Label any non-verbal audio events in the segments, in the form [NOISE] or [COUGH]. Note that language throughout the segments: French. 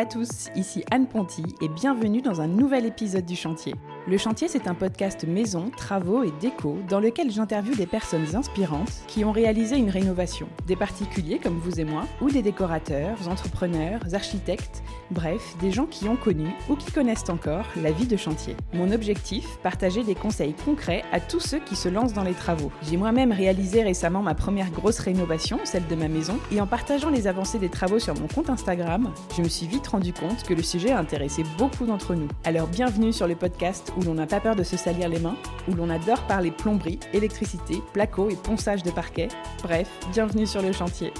à tous, ici Anne Ponty et bienvenue dans un nouvel épisode du Chantier. Le Chantier, c'est un podcast maison, travaux et déco dans lequel j'interviewe des personnes inspirantes qui ont réalisé une rénovation. Des particuliers comme vous et moi, ou des décorateurs, entrepreneurs, architectes, bref, des gens qui ont connu ou qui connaissent encore la vie de chantier. Mon objectif, partager des conseils concrets à tous ceux qui se lancent dans les travaux. J'ai moi-même réalisé récemment ma première grosse rénovation, celle de ma maison, et en partageant les avancées des travaux sur mon compte Instagram, je me suis vite rendu compte que le sujet a intéressé beaucoup d'entre nous. Alors bienvenue sur le podcast où l'on n'a pas peur de se salir les mains, où l'on adore parler plomberie, électricité, placo et ponçage de parquet. Bref, bienvenue sur le chantier.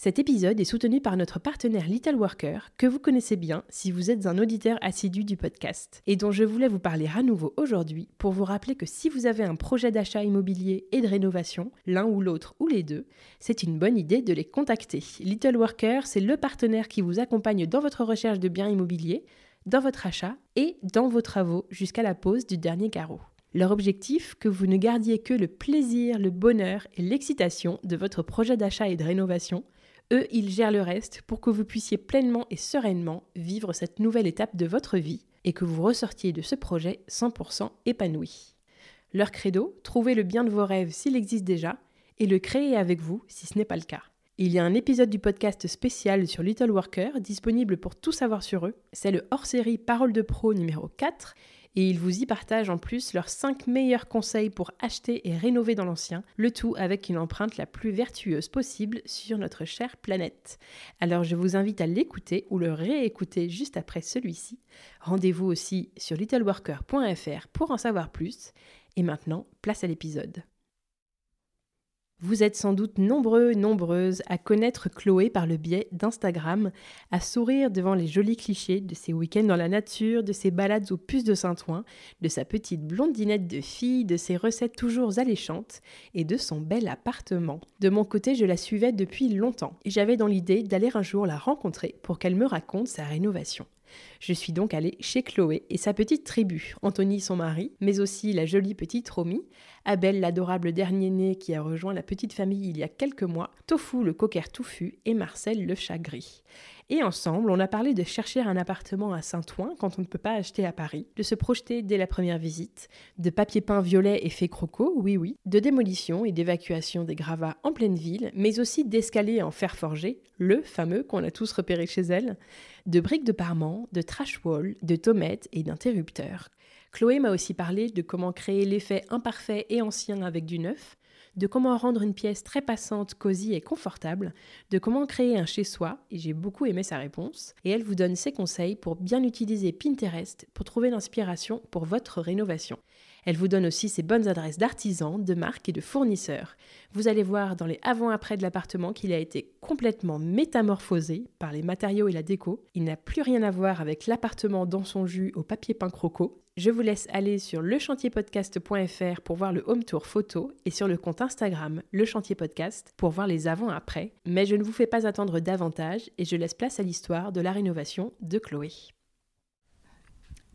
Cet épisode est soutenu par notre partenaire Little Worker, que vous connaissez bien si vous êtes un auditeur assidu du podcast, et dont je voulais vous parler à nouveau aujourd'hui pour vous rappeler que si vous avez un projet d'achat immobilier et de rénovation, l'un ou l'autre ou les deux, c'est une bonne idée de les contacter. Little Worker, c'est le partenaire qui vous accompagne dans votre recherche de biens immobiliers, dans votre achat et dans vos travaux jusqu'à la pose du dernier carreau. Leur objectif, que vous ne gardiez que le plaisir, le bonheur et l'excitation de votre projet d'achat et de rénovation, eux, ils gèrent le reste pour que vous puissiez pleinement et sereinement vivre cette nouvelle étape de votre vie et que vous ressortiez de ce projet 100% épanoui. Leur credo, trouver le bien de vos rêves s'il existe déjà et le créer avec vous si ce n'est pas le cas. Il y a un épisode du podcast spécial sur Little Worker disponible pour tout savoir sur eux. C'est le hors-série Parole de Pro numéro 4 et ils vous y partagent en plus leurs 5 meilleurs conseils pour acheter et rénover dans l'ancien, le tout avec une empreinte la plus vertueuse possible sur notre chère planète. Alors je vous invite à l'écouter ou le réécouter juste après celui-ci. Rendez-vous aussi sur littleworker.fr pour en savoir plus. Et maintenant, place à l'épisode. Vous êtes sans doute nombreux, nombreuses à connaître Chloé par le biais d'Instagram, à sourire devant les jolis clichés de ses week-ends dans la nature, de ses balades aux puces de Saint-Ouen, de sa petite blondinette de fille, de ses recettes toujours alléchantes et de son bel appartement. De mon côté, je la suivais depuis longtemps et j'avais dans l'idée d'aller un jour la rencontrer pour qu'elle me raconte sa rénovation. Je suis donc allée chez Chloé et sa petite tribu, Anthony son mari, mais aussi la jolie petite Romy, Abel l'adorable dernier-né qui a rejoint la petite famille il y a quelques mois, Tofu le cocker touffu et Marcel le chat gris. Et ensemble, on a parlé de chercher un appartement à Saint-Ouen quand on ne peut pas acheter à Paris, de se projeter dès la première visite, de papier peint violet et fait croco, oui oui, de démolition et d'évacuation des gravats en pleine ville, mais aussi d'escalier en fer forgé, le fameux qu'on a tous repéré chez elle, de briques de parement, de trash wall, de tomates et d'interrupteurs. Chloé m'a aussi parlé de comment créer l'effet imparfait et ancien avec du neuf, de comment rendre une pièce très passante, cosy et confortable, de comment créer un chez-soi, et j'ai beaucoup aimé sa réponse, et elle vous donne ses conseils pour bien utiliser Pinterest pour trouver l'inspiration pour votre rénovation. Elle vous donne aussi ses bonnes adresses d'artisans, de marques et de fournisseurs. Vous allez voir dans les avant-après de l'appartement qu'il a été complètement métamorphosé par les matériaux et la déco. Il n'a plus rien à voir avec l'appartement dans son jus au papier peint croco. Je vous laisse aller sur lechantierpodcast.fr pour voir le home tour photo et sur le compte Instagram Le Podcast pour voir les avant-après. Mais je ne vous fais pas attendre davantage et je laisse place à l'histoire de la rénovation de Chloé.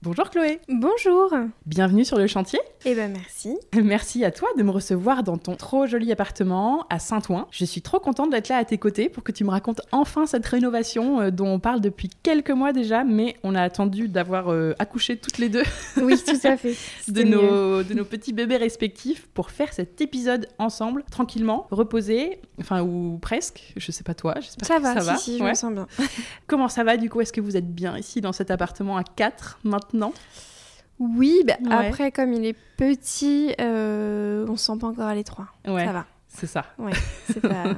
Bonjour Chloé. Bonjour. Bienvenue sur le chantier. Eh ben merci. [LAUGHS] Merci à toi de me recevoir dans ton trop joli appartement à Saint-Ouen. Je suis trop contente d'être là à tes côtés pour que tu me racontes enfin cette rénovation euh, dont on parle depuis quelques mois déjà, mais on a attendu d'avoir euh, accouché toutes les deux. Oui, tout à fait. [LAUGHS] de, nos, de nos petits bébés respectifs pour faire cet épisode ensemble, tranquillement, reposé, enfin ou presque. Je sais pas toi, j'espère ça que va, ça va. Si, je me sens bien. [LAUGHS] Comment ça va du coup? Est-ce que vous êtes bien ici dans cet appartement à 4 maintenant? Non Oui, bah, après, comme il est petit, euh, on se sent pas encore à l'étroit. Ouais, ça va. C'est ça. Ouais, c'est pas... [LAUGHS]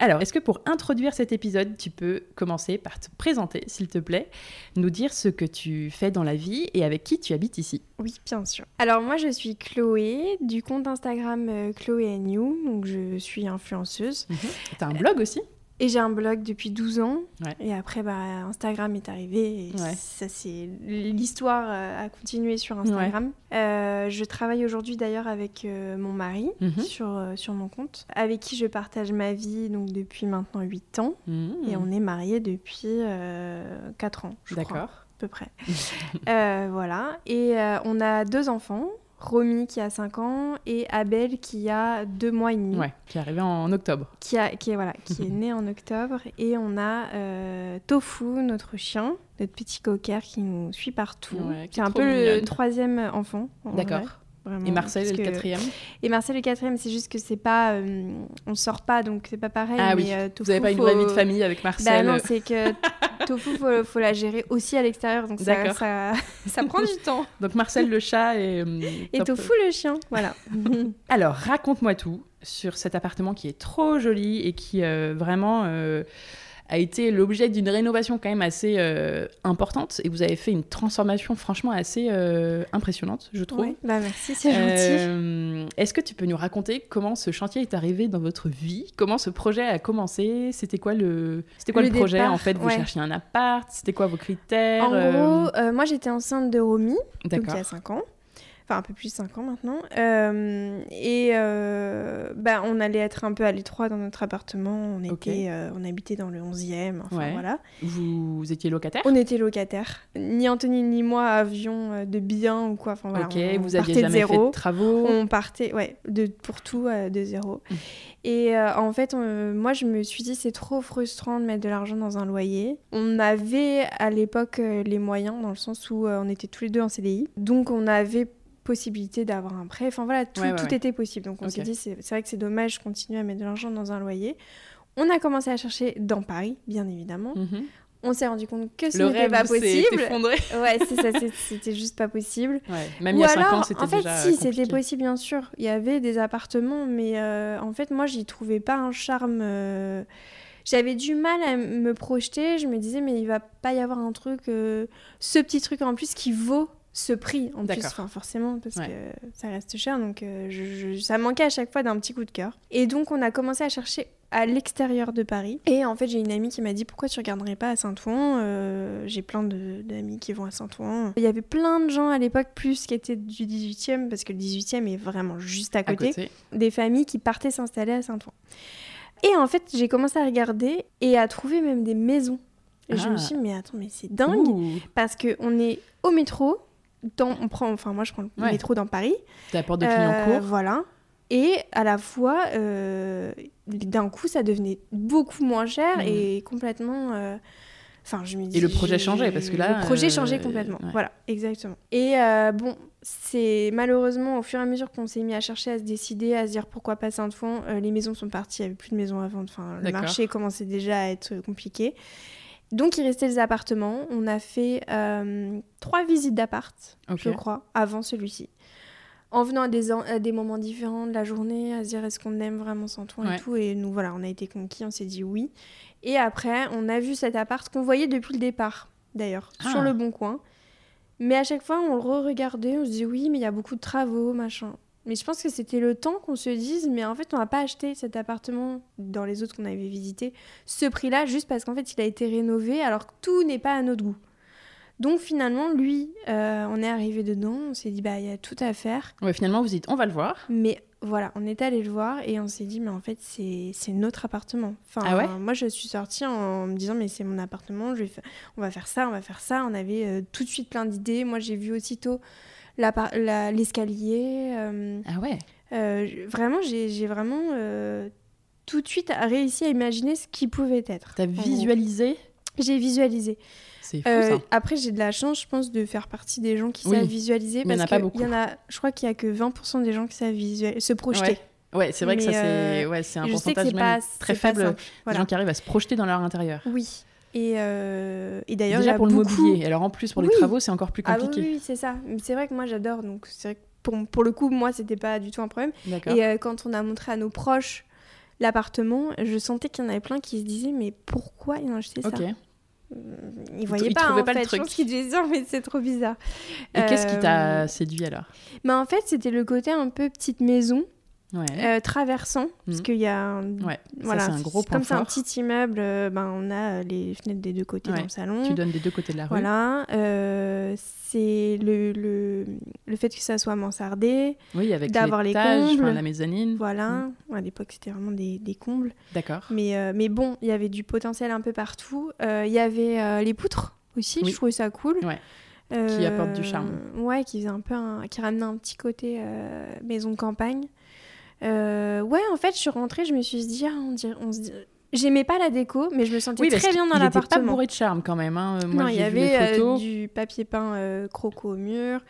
Alors, est-ce que pour introduire cet épisode, tu peux commencer par te présenter, s'il te plaît, nous dire ce que tu fais dans la vie et avec qui tu habites ici? Oui, bien sûr. Alors, moi, je suis Chloé, du compte Instagram euh, Chloé You, donc je suis influenceuse. Mhm. Tu as un blog aussi? Et j'ai un blog depuis 12 ans. Ouais. Et après, bah, Instagram est arrivé. Et Ouais. ça, c'est l'histoire euh, a continué sur Instagram. Euh, je travaille aujourd'hui d'ailleurs avec euh, mon mari Mhm. sur, euh, sur mon compte, avec qui je partage ma vie donc depuis maintenant 8 ans. Mhm. Et on est mariés depuis euh, 4 ans, je crois, D'accord. à peu près. [LAUGHS] Euh, voilà. Et euh, on a deux enfants. Romy qui a 5 ans et Abel qui a 2 mois et demi. Ouais, qui est arrivé en octobre. Qui, a, qui, est, voilà, qui est [LAUGHS] né en octobre. Et on a Tofu, notre chien, notre petit cocker qui nous suit partout. c'est un peu le troisième enfant. D'accord. Et Marcel est le quatrième Et Marcel le quatrième, c'est juste que c'est pas. Euh, on sort pas, donc c'est pas pareil. Ah oui, euh, vous n'avez pas une vraie vie de famille avec Marcel bah non, c'est que [LAUGHS] Tofu, faut, faut la gérer aussi à l'extérieur, donc ça, ça, ça, prend du temps. [LAUGHS] Donc Marcel le chat et. Euh, et Tofu le chien, voilà. [LAUGHS] Alors, raconte-moi tout sur cet appartement qui est trop joli et qui vraiment a été l'objet d'une rénovation quand même assez euh, importante et vous avez fait une transformation franchement assez euh, impressionnante, je trouve. Oui, bah merci, c'est gentil. Euh, est-ce que tu peux nous raconter comment ce chantier est arrivé dans votre vie? Comment ce projet a commencé? C'était quoi le, c'était quoi le, projet en fait? Vous cherchiez un appart? C'était quoi vos critères? En gros, moi j'étais enceinte de Romy, donc il y a 5 ans enfin un peu plus de 5 ans maintenant. Euh, et euh, bah, on allait être un peu à l'étroit dans notre appartement. On, était, euh, on habitait dans le 11e. Enfin, voilà. Vous, étiez locataire? On était locataire. Ni Anthony ni moi avions de biens ou quoi. Enfin, voilà, ok, vous aviez jamais de fait de travaux? On partait, ouais, de, pour tout de zéro. Mmh. Et en fait, moi, je me suis dit, c'est trop frustrant de mettre de l'argent dans un loyer. On avait à l'époque les moyens, dans le sens où on était tous les deux en CDI. Donc, on avait possibilité d'avoir un prêt. Enfin voilà, tout, tout était possible. Donc on s'est dit, c'est vrai que c'est dommage de continuer à mettre de l'argent dans un loyer. On a commencé à chercher dans Paris, bien évidemment. Mhm. On s'est rendu compte que ce n'était pas possible. [LAUGHS] Ouais, c'est ça, c'était juste pas possible. Même il y a 5 ans, c'était En fait, si, c'était possible, bien sûr. Il y avait des appartements, mais euh, en fait, moi, j'y trouvais pas un charme. Euh, j'avais du mal à me projeter. Je me disais, mais il va pas y avoir un truc, euh, ce petit truc en plus qui vaut ce prix en plus, forcément, parce que ça reste cher. Donc, euh, je, ça manquait à chaque fois d'un petit coup de cœur. Et donc, on a commencé à chercher à l'extérieur de Paris. Et en fait, j'ai une amie qui m'a dit pourquoi tu regarderais pas à Saint-Ouen? Euh, J'ai plein d'amis qui vont à Saint-Ouen. Il y avait plein de gens à l'époque, plus qui étaient du 18e, parce que le 18e est vraiment juste à côté, des familles qui partaient s'installer à Saint-Ouen. Et en fait, j'ai commencé à regarder et à trouver même des maisons. Et je me ah. suis dit, mais attends, mais c'est dingue, parce qu'on est au métro, on prend, enfin moi je prends le métro dans Paris. La porte de Clignancourt. Euh, voilà. Et à la fois, euh, d'un coup, ça devenait beaucoup moins cher et complètement. Euh, enfin, je me dis. Et le projet changeait parce que là. Le projet changeait complètement. Voilà, exactement. Et bon, c'est malheureusement au fur et à mesure qu'on s'est mis à chercher, à se décider, à se dire pourquoi pas Saint-Fond, les maisons sont parties, il n'y avait plus de maisons à vendre. Enfin, le marché commençait déjà à être compliqué. Donc, il restait les appartements. On a fait euh, trois visites d'appart, je crois, avant celui-ci. En venant à des, à des, moments différents de la journée, à se dire est-ce qu'on aime vraiment Santon et tout. Et nous, voilà, on a été conquis, on s'est dit oui. Et après, on a vu cet appart qu'on voyait depuis le départ, d'ailleurs, sur ah. le bon coin. Mais à chaque fois, on le re-regardait, on se dit oui, mais il y a beaucoup de travaux, machin. Mais je pense que c'était le temps qu'on se dise, mais en fait, on n'a pas acheté cet appartement dans les autres qu'on avait visités, ce prix-là, juste parce qu'en fait, il a été rénové, alors que tout n'est pas à notre goût. Donc finalement, lui, euh, on est arrivé dedans, on s'est dit, bah, il y a tout à faire. Ouais, finalement, vous dites, on va le voir. Mais voilà, on est allé le voir et on s'est dit, mais en fait, c'est notre appartement. Enfin, ah ouais? moi, je suis sortie en me disant, mais c'est mon appartement, je vais on va faire ça, on va faire ça. On avait euh, tout de suite plein d'idées. Moi, j'ai vu aussitôt l'escalier. Euh, ah ouais euh, Vraiment, j'ai vraiment euh, tout de suite réussi à imaginer ce qui pouvait être. T'as visualisé? J'ai visualisé. C'est fou, ça. Après, j'ai de la chance, je pense, de faire partie des gens qui savent visualiser. Mais il n'y en a pas beaucoup. Y en a, je crois qu'il n'y a que 20% des gens qui savent se projeter. Ouais. c'est vrai que ça, c'est ouais, un pourcentage même très faible des gens qui arrivent à se projeter dans leur intérieur. Oui, et, euh, et d'ailleurs, déjà pour le mobilier. Alors en plus pour les travaux, c'est encore plus ah compliqué. Ah oui, c'est ça. C'est vrai que moi j'adore. Donc c'est vrai que pour, pour, le coup, moi c'était pas du tout un problème. Et euh, quand on a montré à nos proches l'appartement, je sentais qu'il y en avait plein qui se disaient mais pourquoi ils ont acheté ça? Mmh, ils voyaient pas, en pas fait. le truc. Je pense qu'ils disaient mais c'est trop bizarre. Et qu'est-ce qui t'a euh, séduit alors? Bah, En fait, c'était le côté un peu petite maison euh, traversant, parce mhm. qu'il y a un, voilà, un gros Comme c'est un petit immeuble, euh, ben, on a euh, les fenêtres des deux côtés dans le salon. Tu donnes des deux côtés de la rue. Voilà. c'est le, le, le, fait que ça soit mansardé. Oui, avec d'avoir les combles. la mezzanine. Voilà. Mhm. À l'époque, c'était vraiment des, des combles. D'accord. Mais, mais bon, il y avait du potentiel un peu partout. Il y avait les poutres aussi, je trouvais ça cool. Ouais. qui apporte du charme. Ouais, qui faisait un peu qui ramenait un petit côté maison de campagne. ouais, en fait, je suis rentrée, je me suis dit, ah, on, dirait, on se dit, J'aimais pas la déco, mais je me sentais très bien dans l'appartement. Il pas bourré de charme quand même. Hein. Moi, non, il y avait euh, du papier peint euh, croco au mur.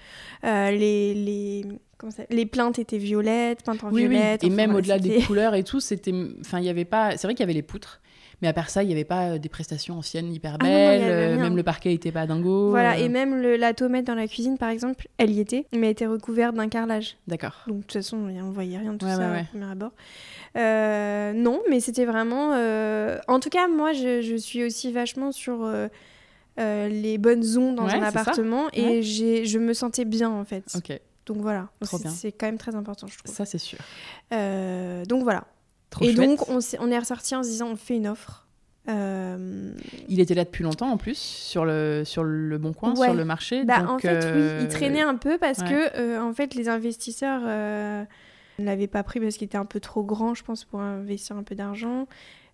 Euh, les, les, ça, les plaintes étaient violettes, peintes en oui, violette. Oui. Et même au-delà des couleurs et tout, c'était. Enfin, il y avait pas. C'est vrai qu'il y avait les poutres. Mais à part ça, il n'y avait pas des prestations anciennes hyper ah belles. même le parquet n'était pas dingo. Voilà, et même le, la tomate dans la cuisine, par exemple, elle y était, mais elle était recouverte d'un carrelage. D'accord. Donc de toute façon, on ne voyait rien de tout ça au premier abord. Euh, non, mais c'était vraiment. Euh, en tout cas, moi, je, suis aussi vachement sur euh, les bonnes ondes dans un appartement et je me sentais bien en fait. Ok. Donc voilà, c'est quand même très important, je trouve. Ça, c'est sûr. donc voilà. Et donc, on, est, on est ressorti en se disant on fait une offre. Il était là depuis longtemps en plus sur le sur le bon coin sur le marché. Bah, en fait oui, il traînait un peu parce que en fait les investisseurs ne l'avait pas pris parce qu'il était un peu trop grand, je pense, pour investir un peu d'argent.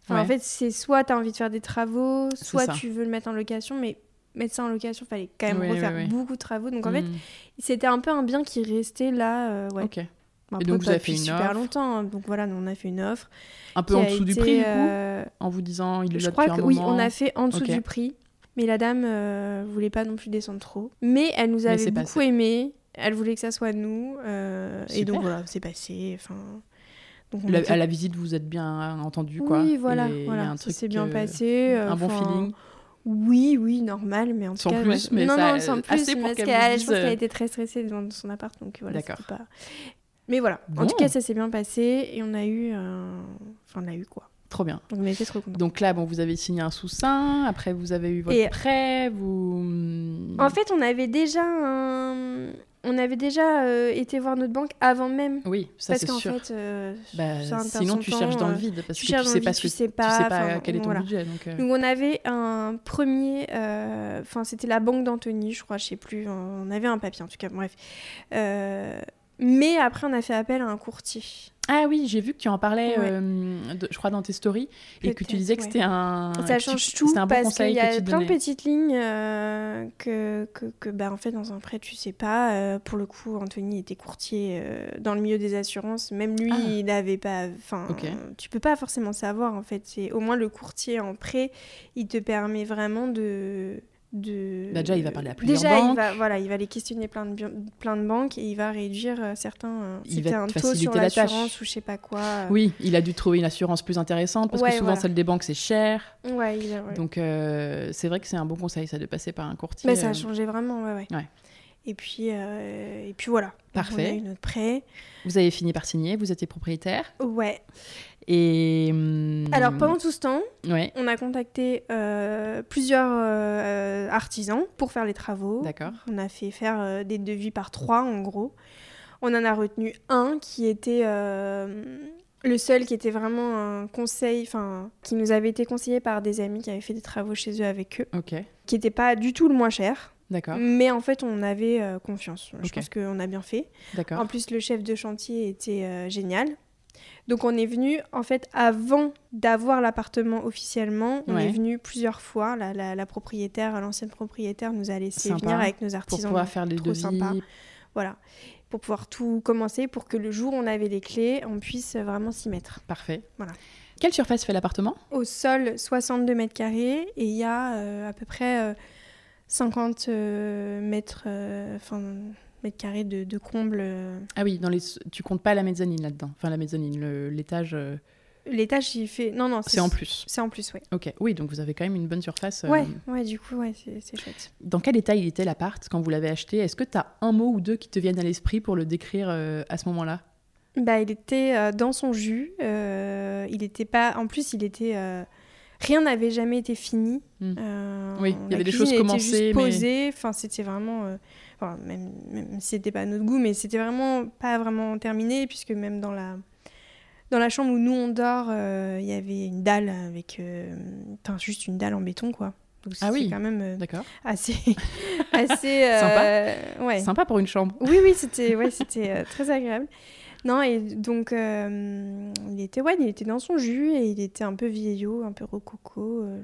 En fait, c'est soit tu as envie de faire des travaux, soit tu veux le mettre en location, mais mettre ça en location, il fallait quand même refaire beaucoup de travaux. Donc en fait, hmm. c'était un peu un bien qui restait là. Euh, ouais. Et donc vous avez fait une super longtemps. Hein. Donc voilà, nous, on a fait une offre. Un peu en dessous du prix, euh, En vous disant, il est là crois que oui, on a fait en dessous du prix. Mais la dame euh, voulait pas non plus descendre trop. Mais elle nous avait beaucoup aimé. Elle voulait que ça soit nous. Euh, et donc voilà, c'est passé. Enfin. à la visite, vous êtes bien entendu, quoi. Oui, voilà, voilà. ça s'est bien euh, passé. un bon feeling. Oui, oui, normal, mais en tout sans cas. Plus, mais non, ça, non, sans plus, assez parce qu'elle je pense qu'elle a été très stressée devant son appart, donc voilà. D'accord. Pas... Mais voilà, en tout cas, ça s'est bien passé et on a eu, enfin, on a eu quoi. Trop bien. Donc, on était trop contents. Donc là, bon, vous avez signé un sous-sein, après vous avez eu votre prêt, vous... En fait, on avait déjà un on avait déjà euh, été voir notre banque avant même. Oui, ça c'est sûr. Fait, euh, bah, sinon, tu cherches dans le euh, vide parce que tu sais pas, ce que, tu sais pas, quel est ton budget. Donc, donc, on avait un premier, enfin c'était la banque d'Anthony, je crois, je sais plus. On avait un papier en tout cas, bref. Mais après, on a fait appel à un courtier. Ah oui, j'ai vu que tu en parlais, euh, je crois, dans tes stories, et que tu disais que c'était un. Ça change tout un bon parce qu'il y a plein de petites lignes euh, que, que, que bah, en fait, dans un prêt, tu sais pas. Euh, pour le coup, Anthony était courtier dans le milieu des assurances. Même lui, ah. il n'avait pas. Enfin, tu peux pas forcément savoir, en fait. Au moins le courtier en prêt, il te permet vraiment de de... Bah, déjà, il va parler à plusieurs déjà, banques. il va, voilà, il va les questionner plein de, plein de banques et il va réduire euh, certains... Euh, il va un taux sur l'assurance ou je sais pas quoi. Euh. Oui, il a dû trouver une assurance plus intéressante parce que souvent celle des banques c'est cher. Ouais, Donc c'est vrai que c'est un bon conseil ça de passer par un courtier. Mais ça a changé vraiment, ouais, ouais. Et puis, et puis voilà. Parfait. on a eu notre prêt. Vous avez fini par signer, vous étiez propriétaire. Ouais. Et hum, alors pendant tout ce temps, on a contacté euh, plusieurs euh, artisans pour faire les travaux. D'accord. On a fait faire euh, des devis par trois en gros. On en a retenu un qui était le seul qui était vraiment un conseil, enfin qui nous avait été conseillé par des amis qui avaient fait des travaux chez eux avec eux. Ok. Qui n'était pas du tout le moins cher. D'accord. Mais en fait, on avait confiance. Je pense qu'on a bien fait. D'accord. En plus, le chef de chantier était génial. Donc on est venu, en fait, avant d'avoir l'appartement officiellement, on est venu plusieurs fois. La, la, propriétaire, l'ancienne propriétaire nous a laissé venir avec nos artisans. Pour pouvoir faire les devis. Sympa. Voilà. Pour pouvoir tout commencer, pour que le jour où on avait les clés, on puisse vraiment s'y mettre. Parfait. Voilà. Quelle surface fait l'appartement? Au sol, 62 mètres carrés et il y a euh, à peu près 50 euh, euh, mètres, enfin mètres carrés de, de comble. Euh. Ah oui, dans les, tu comptes pas la mezzanine là-dedans. Enfin, la mezzanine, l'étage. Euh. L'étage, il fait. Non, non. C'est en plus. C'est en plus, oui. Ok, oui, donc vous avez quand même une bonne surface. Euh. Ouais, ouais, du coup, ouais, c'est chouette. Dans quel état il était l'appart quand vous l'avez acheté? Est-ce que tu as un mot ou deux qui te viennent à l'esprit pour le décrire à ce moment-là? Bah, il était dans son jus. il était pas. En plus, il était. Rien n'avait jamais été fini. Hmm. oui, il y avait des choses commencées. posées. Enfin, c'était vraiment même, même si c'était pas à notre goût, mais c'était vraiment pas vraiment terminé, puisque même dans la, dans la chambre où nous on dort, euh, il y avait une dalle avec. Euh, enfin, juste une dalle en béton, quoi. Donc ah oui, quand même euh, d'accord assez, [LAUGHS] assez sympa. Ouais. Sympa pour une chambre. Oui, oui, c'était ouais, c'était très agréable. Non, et donc, euh, il, était, ouais, il était dans son jus et il était un peu vieillot, un peu rococo. Euh,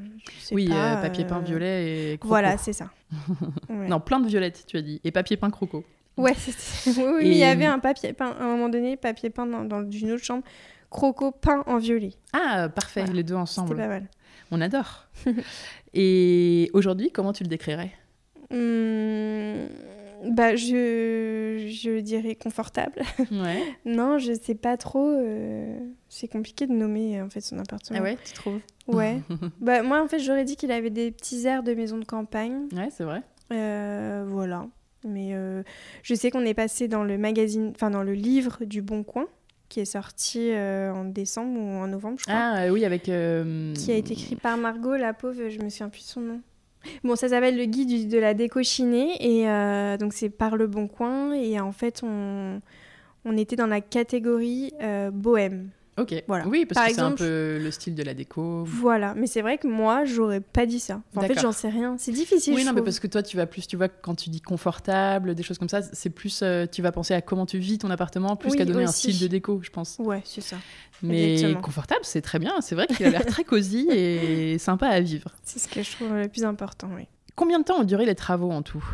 oui, papier peint violet et croco. Voilà, c'est ça. [LAUGHS] Non, plein de violettes, tu as dit. Et papier peint croco. Ouais, [LAUGHS] oui, oui il y avait un papier peint, à un moment donné, papier peint dans, dans une autre chambre, croco peint en violet. Ah, parfait, les deux ensemble. C'était pas mal. On adore. [LAUGHS] et aujourd'hui, comment tu le décrirais? Hum, bah, je, je dirais confortable. [LAUGHS] Ouais. non, je sais pas trop. Euh, c'est compliqué de nommer en fait son appartement. Ah ouais, tu trouves Ouais. [LAUGHS] bah, moi, en fait, j'aurais dit qu'il avait des petits airs de maison de campagne. Ouais, c'est vrai. Euh, voilà. Mais euh, je sais qu'on est passé dans le magazine, enfin dans le livre du Bon Coin, qui est sorti en décembre ou en novembre, je crois. Ah oui, avec. Qui a été écrit par Margot, la pauvre, je me souviens plus de son nom. Bon, ça s'appelle le guide de la déco chinée et euh, donc c'est par le Bon Coin et en fait on, on était dans la catégorie euh, bohème. Ok. Voilà. Oui, parce que c'est un peu le style de la déco. Voilà, mais c'est vrai que moi, j'aurais pas dit ça. en fait, j'en sais rien. C'est difficile. Oui, non, mais parce que toi, tu vas plus, tu vois, quand tu dis confortable, des choses comme ça, c'est plus, euh, tu vas penser à comment tu vis ton appartement, plus qu'à donner un style de déco, je pense. Ouais, c'est ça. Mais confortable, c'est très bien. C'est vrai qu'il a l'air très cosy et [LAUGHS] sympa à vivre. C'est ce que je trouve le plus important, oui. Combien de temps ont duré les travaux en tout?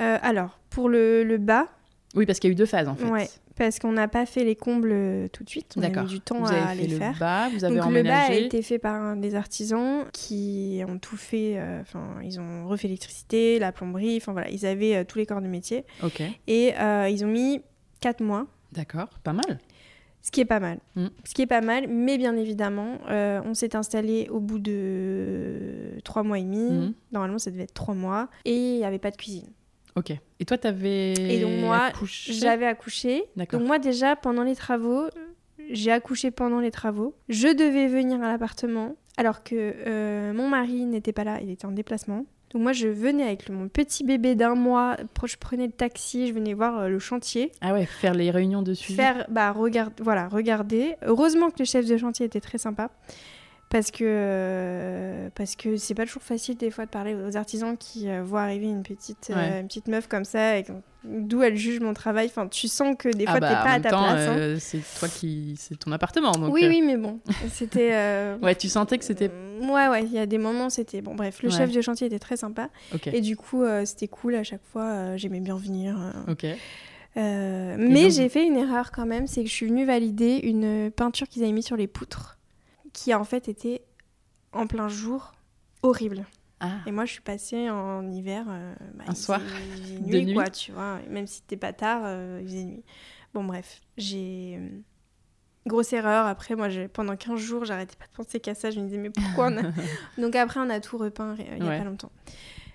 Euh, Alors, pour le, le bas? Oui, parce qu'il y a eu deux phases en fait. Ouais parce qu'on n'a pas fait les combles euh, tout de suite. On a eu du temps à les faire. Bas, vous avez Donc le bas a été fait par des artisans qui ont tout fait. Euh, enfin, ils ont refait l'électricité, la plomberie. Enfin voilà, ils avaient euh, tous les corps de métier. Ok. Et ils ont mis 4 mois. D'accord, pas mal. Ce qui est pas mal. Mm. Ce qui est pas mal, mais bien évidemment, on s'est installé au bout de 3 mois et demi. Mm. Normalement, ça devait être 3 mois. Et il n'y avait pas de cuisine. Ok. Et toi, tu avais Et donc moi, j'avais accouché. Donc moi déjà, pendant les travaux, j'ai accouché pendant les travaux. Je devais venir à l'appartement alors que euh, mon mari n'était pas là, il était en déplacement. Donc moi, je venais avec mon petit bébé d'un mois, je prenais le taxi, je venais voir euh, le chantier. Ah ouais, faire les réunions de suivi? Faire, bah, regarde, voilà, regarder. Heureusement que le chef de chantier était très sympa parce que euh, parce que c'est pas toujours facile des fois de parler aux artisans qui euh, voient arriver une petite euh, une petite meuf comme ça et d'où elle juge mon travail. Enfin tu sens que des ah fois tu t'es bah, pas à ta place hein. c'est toi qui c'est ton appartement donc oui oui mais bon c'était [LAUGHS] ouais tu sentais que c'était ouais ouais il y a des moments c'était bon bref le chef de chantier était très sympa. Et du coup c'était cool à chaque fois j'aimais bien venir ok. Mais j'ai fait une erreur quand même c'est que je suis venue valider une peinture qu'ils avaient mis sur les poutres qui en fait était en plein jour horrible. Ah. Et moi, je suis passée en hiver. Euh, bah, un soir nuit, nuit, quoi, tu vois. Même si c'était pas tard, euh, il faisait nuit. Bon, bref, j'ai. Euh, grosse erreur. Après, moi, pendant 15 jours, j'arrêtais pas de penser qu'à ça. Je me disais, mais pourquoi on a... [LAUGHS] Donc après, on a tout repeint il y a pas longtemps.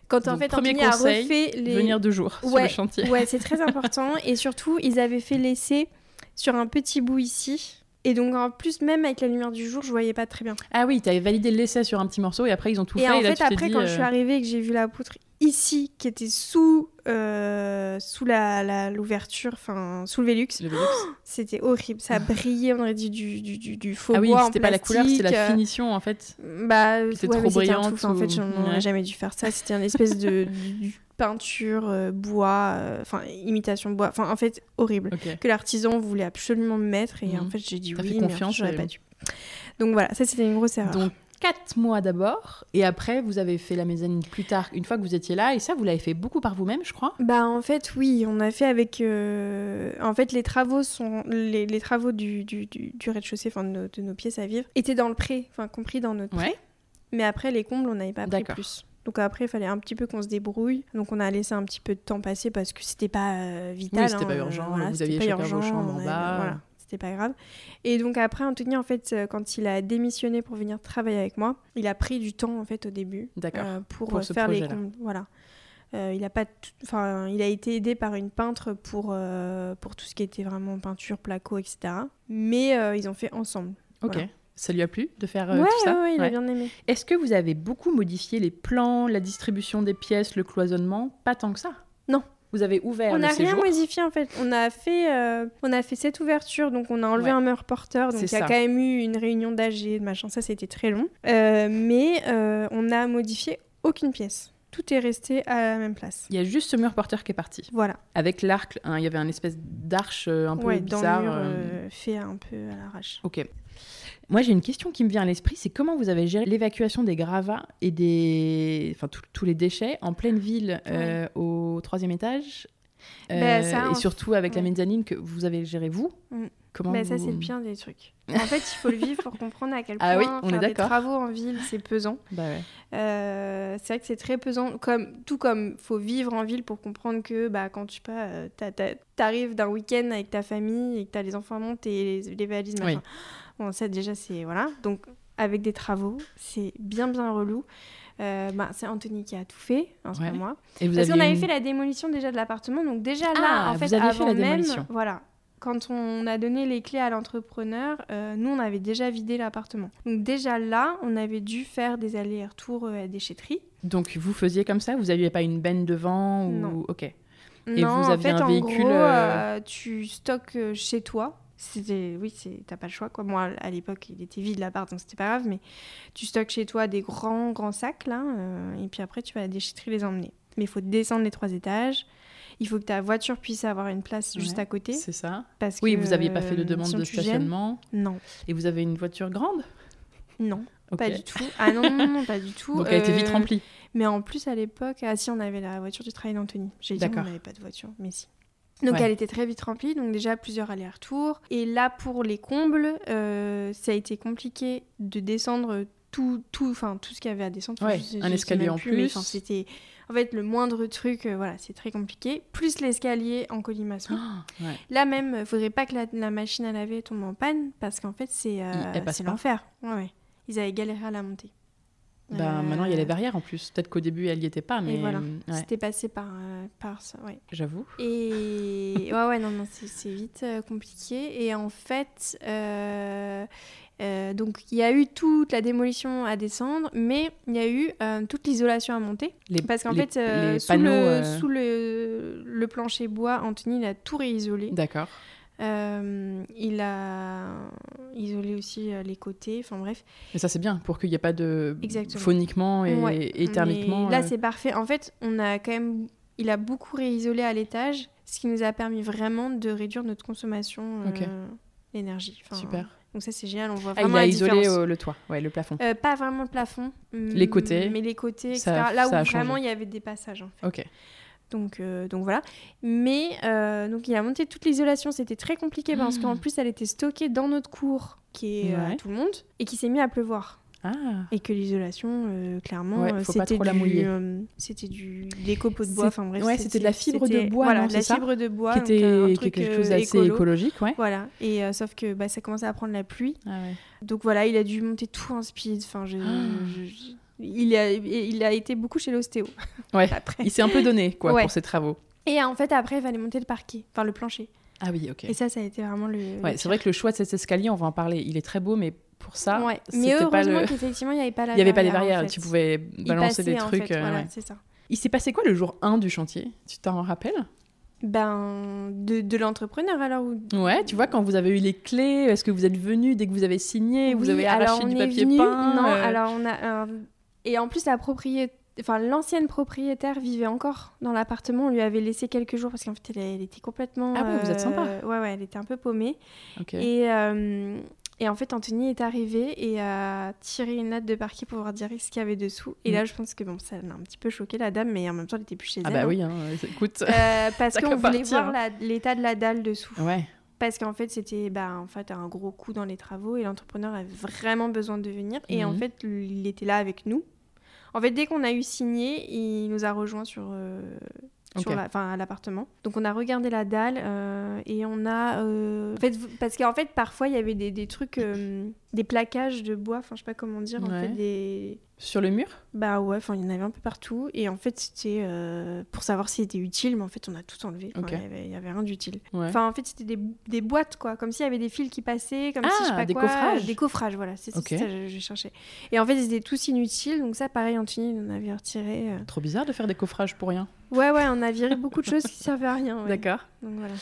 Quand en fait, premier Anthony conseil, a refait les... venir deux jours sur le chantier. Ouais, c'est [LAUGHS] très important. Et surtout, ils avaient fait l'essai sur un petit bout ici. Et donc, en plus, même avec la lumière du jour, je voyais pas très bien. Ah oui, tu avais validé l'essai sur un petit morceau et après, ils ont tout fait. Et en fait, après, quand je suis euh, arrivée et que j'ai vu la poutre ici, qui était sous, euh, sous la, l'ouverture, enfin, sous le Velux, [GASPS] c'était horrible. Ça brillait, on aurait dit du, du, du, du faux ah oui, bois c'était pas la couleur, c'était la euh, finition, en fait. Bah, c'était trop brillante. En fait, j'aurais jamais dû faire ça. C'était une espèce de [LAUGHS] peinture, euh, bois, euh, enfin imitation bois, enfin en fait horrible, que l'artisan voulait absolument me mettre et en mhm. fait j'ai dit oui, confiance, j'aurais pas dû. Donc voilà, ça c'était une grosse erreur. Donc quatre mois d'abord et après vous avez fait la mezzanine plus tard une fois que vous étiez là et ça vous l'avez fait beaucoup par vous-même je crois. Bah en fait oui on a fait avec euh, en fait les travaux sont les, les travaux du, du, du, rez-de-chaussée enfin de, de, nos pièces à vivre étaient dans le pré enfin compris dans notre pré. Mais après les combles on n'avait pas pris plus donc après, il fallait un petit peu qu'on se débrouille. Donc on a laissé un petit peu de temps passer parce que c'était pas euh, vital. Oui, c'était pas hein, urgent. vous aviez chacun vos chambres en bas. Voilà, c'était pas grave. Et donc après, Anthony, en fait, euh, quand il a démissionné pour venir travailler avec moi, il a pris du temps en fait au début euh, pour, pour faire les Voilà. il a pas enfin il a été aidé par une peintre pour pour tout ce qui était vraiment peinture placo etc mais ils ont fait ensemble ok ça lui a plu de faire euh, tout ça Oui, il a bien aimé. Est-ce que vous avez beaucoup modifié les plans, la distribution des pièces, le cloisonnement? Pas tant que ça? Non. Vous avez ouvert On n'a rien modifié en fait. On a fait, euh, on a fait cette ouverture, donc on a enlevé un mur porteur, donc il y a quand même eu une réunion d'AG, machin. Ça, c'était très long. Euh, mais on n'a modifié aucune pièce. tout est resté à la même place. Il y a juste ce mur porteur qui est parti. Voilà. Avec l'arc, hein, il y avait un espèce d'arche un peu ouais, bizarre. Dans le mur, euh, fait un peu à l'arrache. Ok. Moi, j'ai une question qui me vient à l'esprit, c'est comment vous avez géré l'évacuation des gravats et des, enfin tous les déchets en pleine ville au troisième étage ben, et surtout avec la mezzanine que vous avez géré vous. Mm. Comment bah, Ça, c'est le pire des trucs. En fait, il faut le vivre pour comprendre à quel point ah oui, on faire est des travaux en ville, c'est pesant. Bah euh, c'est vrai que c'est très pesant. Comme, tout comme il faut vivre en ville pour comprendre que bah, quand tu pas, euh, arrives d'un week-end avec ta famille et que tu as les enfants à monter et les, valises, machin. Bon, ça déjà, c'est... Voilà. Donc, avec des travaux, c'est bien, bien relou. Euh, bah, c'est Anthony qui a tout fait, hein, c'est pas moi. Et vous Parce qu'on avait fait la démolition déjà de l'appartement, donc déjà là, ah, en fait, avant fait la même, voilà, quand on a donné les clés à l'entrepreneur, euh, nous, on avait déjà vidé l'appartement. Donc déjà là, on avait dû faire des allers-retours euh, à déchetterie. Donc vous faisiez comme ça? Vous n'aviez pas une benne devant ou... Non. Ok. Et non, vous aviez en fait, un véhicule en gros, euh, tu stockes chez toi. C'était, oui, t'as pas le choix quoi. Moi, à l'époque, il était vide l'appart, donc c'était pas grave. Mais tu stockes chez toi des grands grands sacs là, et puis après tu vas à la déchetterie les emmener. Mais il faut descendre les trois étages il faut que ta voiture puisse avoir une place juste à côté. C'est ça. Parce oui, vous n'aviez pas fait de demande de stationnement. non. Et vous avez une voiture grande? Non, pas du tout. Ah non, non, non, pas du [LAUGHS] tout. Donc elle était vite euh, remplie. Mais en plus, à l'époque, ah si, on avait la voiture du travail d'Anthony. J'ai dit qu'on n'avait pas de voiture, mais si. Donc elle était très vite remplie, donc déjà plusieurs allers-retours. Et là, pour les combles, euh, ça a été compliqué de descendre tout, tout, enfin tout ce qu'il y avait à descendre. Ouais, un escalier en plus. C'était en fait, le moindre truc, euh, voilà, c'est très compliqué. Plus l'escalier en colimaçon. Ah, Là même, il faudrait pas que la, machine à laver tombe en panne parce qu'en fait, c'est euh, l'enfer. Ouais, Ils avaient galéré à la monter. Bah, Maintenant, il y a les barrières en plus. Peut-être qu'au début, elle n'y était pas, mais. voilà, c'était passé par, par ça, ouais. J'avoue. Et [LAUGHS] ouais, ouais, non, non, c'est vite compliqué. Et en fait, euh, donc il y a eu toute la démolition à descendre, mais il y a eu euh, toute l'isolation à monter. parce qu'en fait, euh, sous, le, sous le, le, plancher bois, Anthony il a tout réisolé. D'accord. Il a isolé aussi les côtés, enfin bref. Et ça c'est bien pour qu'il n'y ait pas de phoniquement et, thermiquement. là c'est parfait. En fait, on a quand même, il a beaucoup réisolé à l'étage, ce qui nous a permis vraiment de réduire notre consommation d'énergie. Super. Donc ça c'est génial, on voit ah, il a isolé euh, le toit, ouais, le plafond. Euh, pas vraiment le plafond. les côtés. Mais les côtés, etc. Là où vraiment il y avait des passages en fait. Ok. Donc, euh, donc voilà. Mais donc il a monté toute l'isolation, c'était très compliqué parce qu'en plus elle était stockée dans notre cour qui est à tout le monde et qui s'est mis à pleuvoir. Ah. Et que l'isolation, euh, clairement, euh, c'était du, euh, c'était du des copeaux de bois. Enfin bref, ouais, c'était de la fibre de bois, voilà, de la fibre de bois, qui était quelque chose d'assez écologique, ouais. Voilà. Et sauf que bah, ça commençait à prendre la pluie. Ah. Donc voilà, il a dû monter tout en speed. Enfin, je, ah. Il a, il a été beaucoup chez l'ostéo. [LAUGHS] Ouais. après. Il s'est un peu donné quoi pour ses travaux. Et en fait, après, il fallait monter le parquet, enfin le plancher. Ah oui, ok. Et ça, ça a été vraiment le. Ouais, c'est vrai que le choix de cet escalier, on va en parler. Il est très beau, mais pour ça. Ouais. Mais heureusement qu'effectivement, il n'y avait pas la [LAUGHS] Il n'y avait pas les barrières, tu pouvais balancer des trucs. Euh, voilà, c'est ça. Il s'est passé quoi le jour 1 du chantier? Tu t'en rappelles? Ben, de, de l'entrepreneur alors Ouais, tu vois, quand vous avez eu les clés, est-ce que vous êtes venu dès que vous avez signé Vous avez arraché du papier peint Non, euh alors on a. Et en plus, la propriété. Enfin, l'ancienne propriétaire vivait encore dans l'appartement. On lui avait laissé quelques jours parce qu'en fait, elle, était complètement. Ah bon, vous êtes sympa. Euh, ouais, ouais, elle était un peu paumée. Et, et en fait, Anthony est arrivé et a tiré une natte de parquet pour voir dire ce qu'il y avait dessous. Et là, mm. je pense que bon, ça l'a un petit peu choqué la dame, mais en même temps, elle était plus chez ah elle. Ah bah hein. oui, hein, écoute. Euh, parce qu'on voulait voir l'état de la dalle dessous. Ouais. Parce qu'en fait, c'était bah, en fait, un gros coup dans les travaux et l'entrepreneur avait vraiment besoin de venir. Et en mm-hmm. fait, il était là avec nous. En fait, dès qu'on a eu signé, il nous a rejoints sur, euh, à l'appartement. Donc on a regardé la dalle euh, et on a... Euh, en fait, parce qu'en fait, parfois, il y avait des, des trucs, euh, des plaquages de bois, enfin je sais pas comment dire, en fait, des... Sur le mur? Bah ouais, enfin il y en avait un peu partout. Et en fait, c'était pour savoir s'il était utile, mais en fait, on a tout enlevé. Il y, avait rien d'utile. Enfin, en fait, c'était des, des, boîtes, quoi, comme s'il y avait des fils qui passaient, comme si je sais ah, pas des coffrages Des coffrages, voilà, c'est ça que j'ai cherché. Et en fait, ils étaient tous inutiles, donc ça, pareil, Anthony, on avait retiré. Trop bizarre de faire des coffrages pour rien. Ouais, ouais, on a viré beaucoup de choses qui servaient à rien. D'accord. Voilà.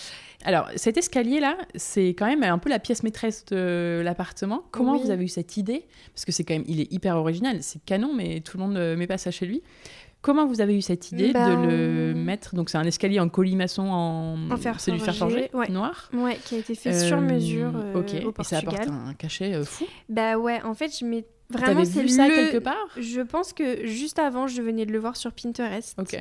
Alors, cet escalier-là, c'est quand même un peu la pièce maîtresse de l'appartement. Comment vous avez eu cette idée? Parce que c'est quand même, il est hyper original, c'est canon, mais tout le monde ne met pas ça chez lui. comment vous avez eu cette idée de ben, le mettre? Donc c'est un escalier en colimaçon en, en fer c'est du fer forgé noir? Ouais, qui a été fait sur mesure. ok. et ça apporte un cachet fou? Bah ouais, en fait je mets Vraiment, c'est ça quelque part? Je pense que juste avant, je venais de le voir sur Pinterest. Ok.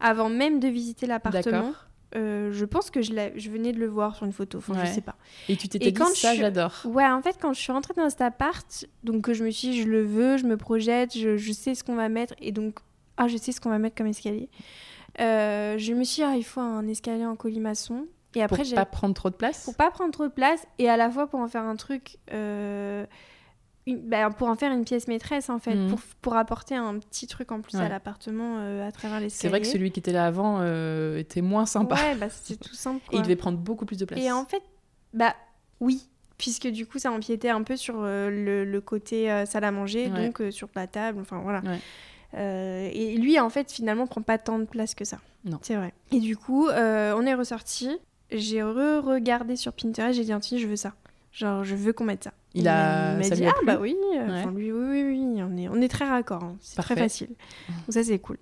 Avant même de visiter l'appartement. Euh, je pense que je, je, venais de le voir sur une photo, enfin, je sais pas. Et tu t'étais dit ça, j'adore. Ouais, en fait, quand je suis rentrée dans cet appart, donc je me suis dit, je le veux, je me projette, je, je sais ce qu'on va mettre, et donc, ah, je sais ce qu'on va mettre comme escalier. Euh, je me suis dit, ah, il faut un escalier en colimaçon. Et après, pour pas prendre trop de place Pour pas prendre trop de place, et à la fois pour en faire un truc... Euh, bah, pour en faire une pièce maîtresse en fait, mhm. pour, pour, apporter un petit truc en plus à l'appartement euh, à travers les C'est vrai que celui qui était là avant euh, était moins sympa. Ouais, bah, c'était tout simple. [LAUGHS] Et il devait prendre beaucoup plus de place. Et en fait, bah oui, puisque du coup ça empiétait un peu sur euh, le, le, côté salle à manger, donc sur la table, enfin voilà. et lui en fait finalement prend pas tant de place que ça. Non. C'est vrai. Et du coup, on est ressorti. J'ai re-regardé sur Pinterest, j'ai dit, je veux ça. Genre, je veux qu'on mette ça. Il, a. m'a dit, ah bah oui, euh, lui, oui, oui, oui, on est, on est très raccord. Hein. C'est très facile. Donc ça, c'est cool.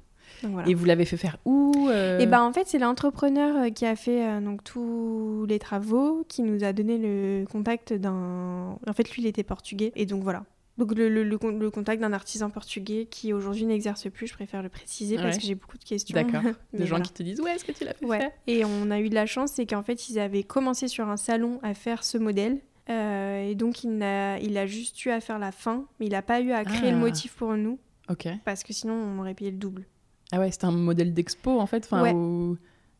Et vous l'avez fait faire où euh Et bah en fait, c'est l'entrepreneur euh, qui a fait donc tous les travaux, qui nous a donné le contact d'un. En fait, lui, il était portugais. Et donc voilà. Donc le, le, le, contact d'un artisan portugais qui aujourd'hui n'exerce plus, je préfère le préciser parce que j'ai beaucoup de questions. D'accord. [LAUGHS] Des gens qui te disent ouais, est-ce que tu l'as fait ouais. Et on a eu de la chance, c'est qu'en fait ils avaient commencé sur un salon à faire ce modèle euh, et donc, il a, il a juste eu à faire la fin, mais il n'a pas eu à créer le ah. motif pour nous. Ok. Parce que sinon, on aurait payé le double. Ah ouais, c'était un modèle d'expo en fait. Enfin, ouais.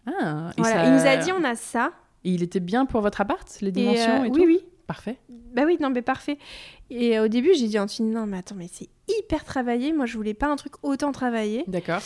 ah, voilà. Il nous a dit on a ça. Et il était bien pour votre appart, les dimensions et, euh, Oui, oui. Parfait. Bah oui, non, mais parfait. Et au début, j'ai dit à Anthony, non, mais attends, mais c'est hyper travaillé. Moi, je voulais pas un truc autant travaillé. D'accord.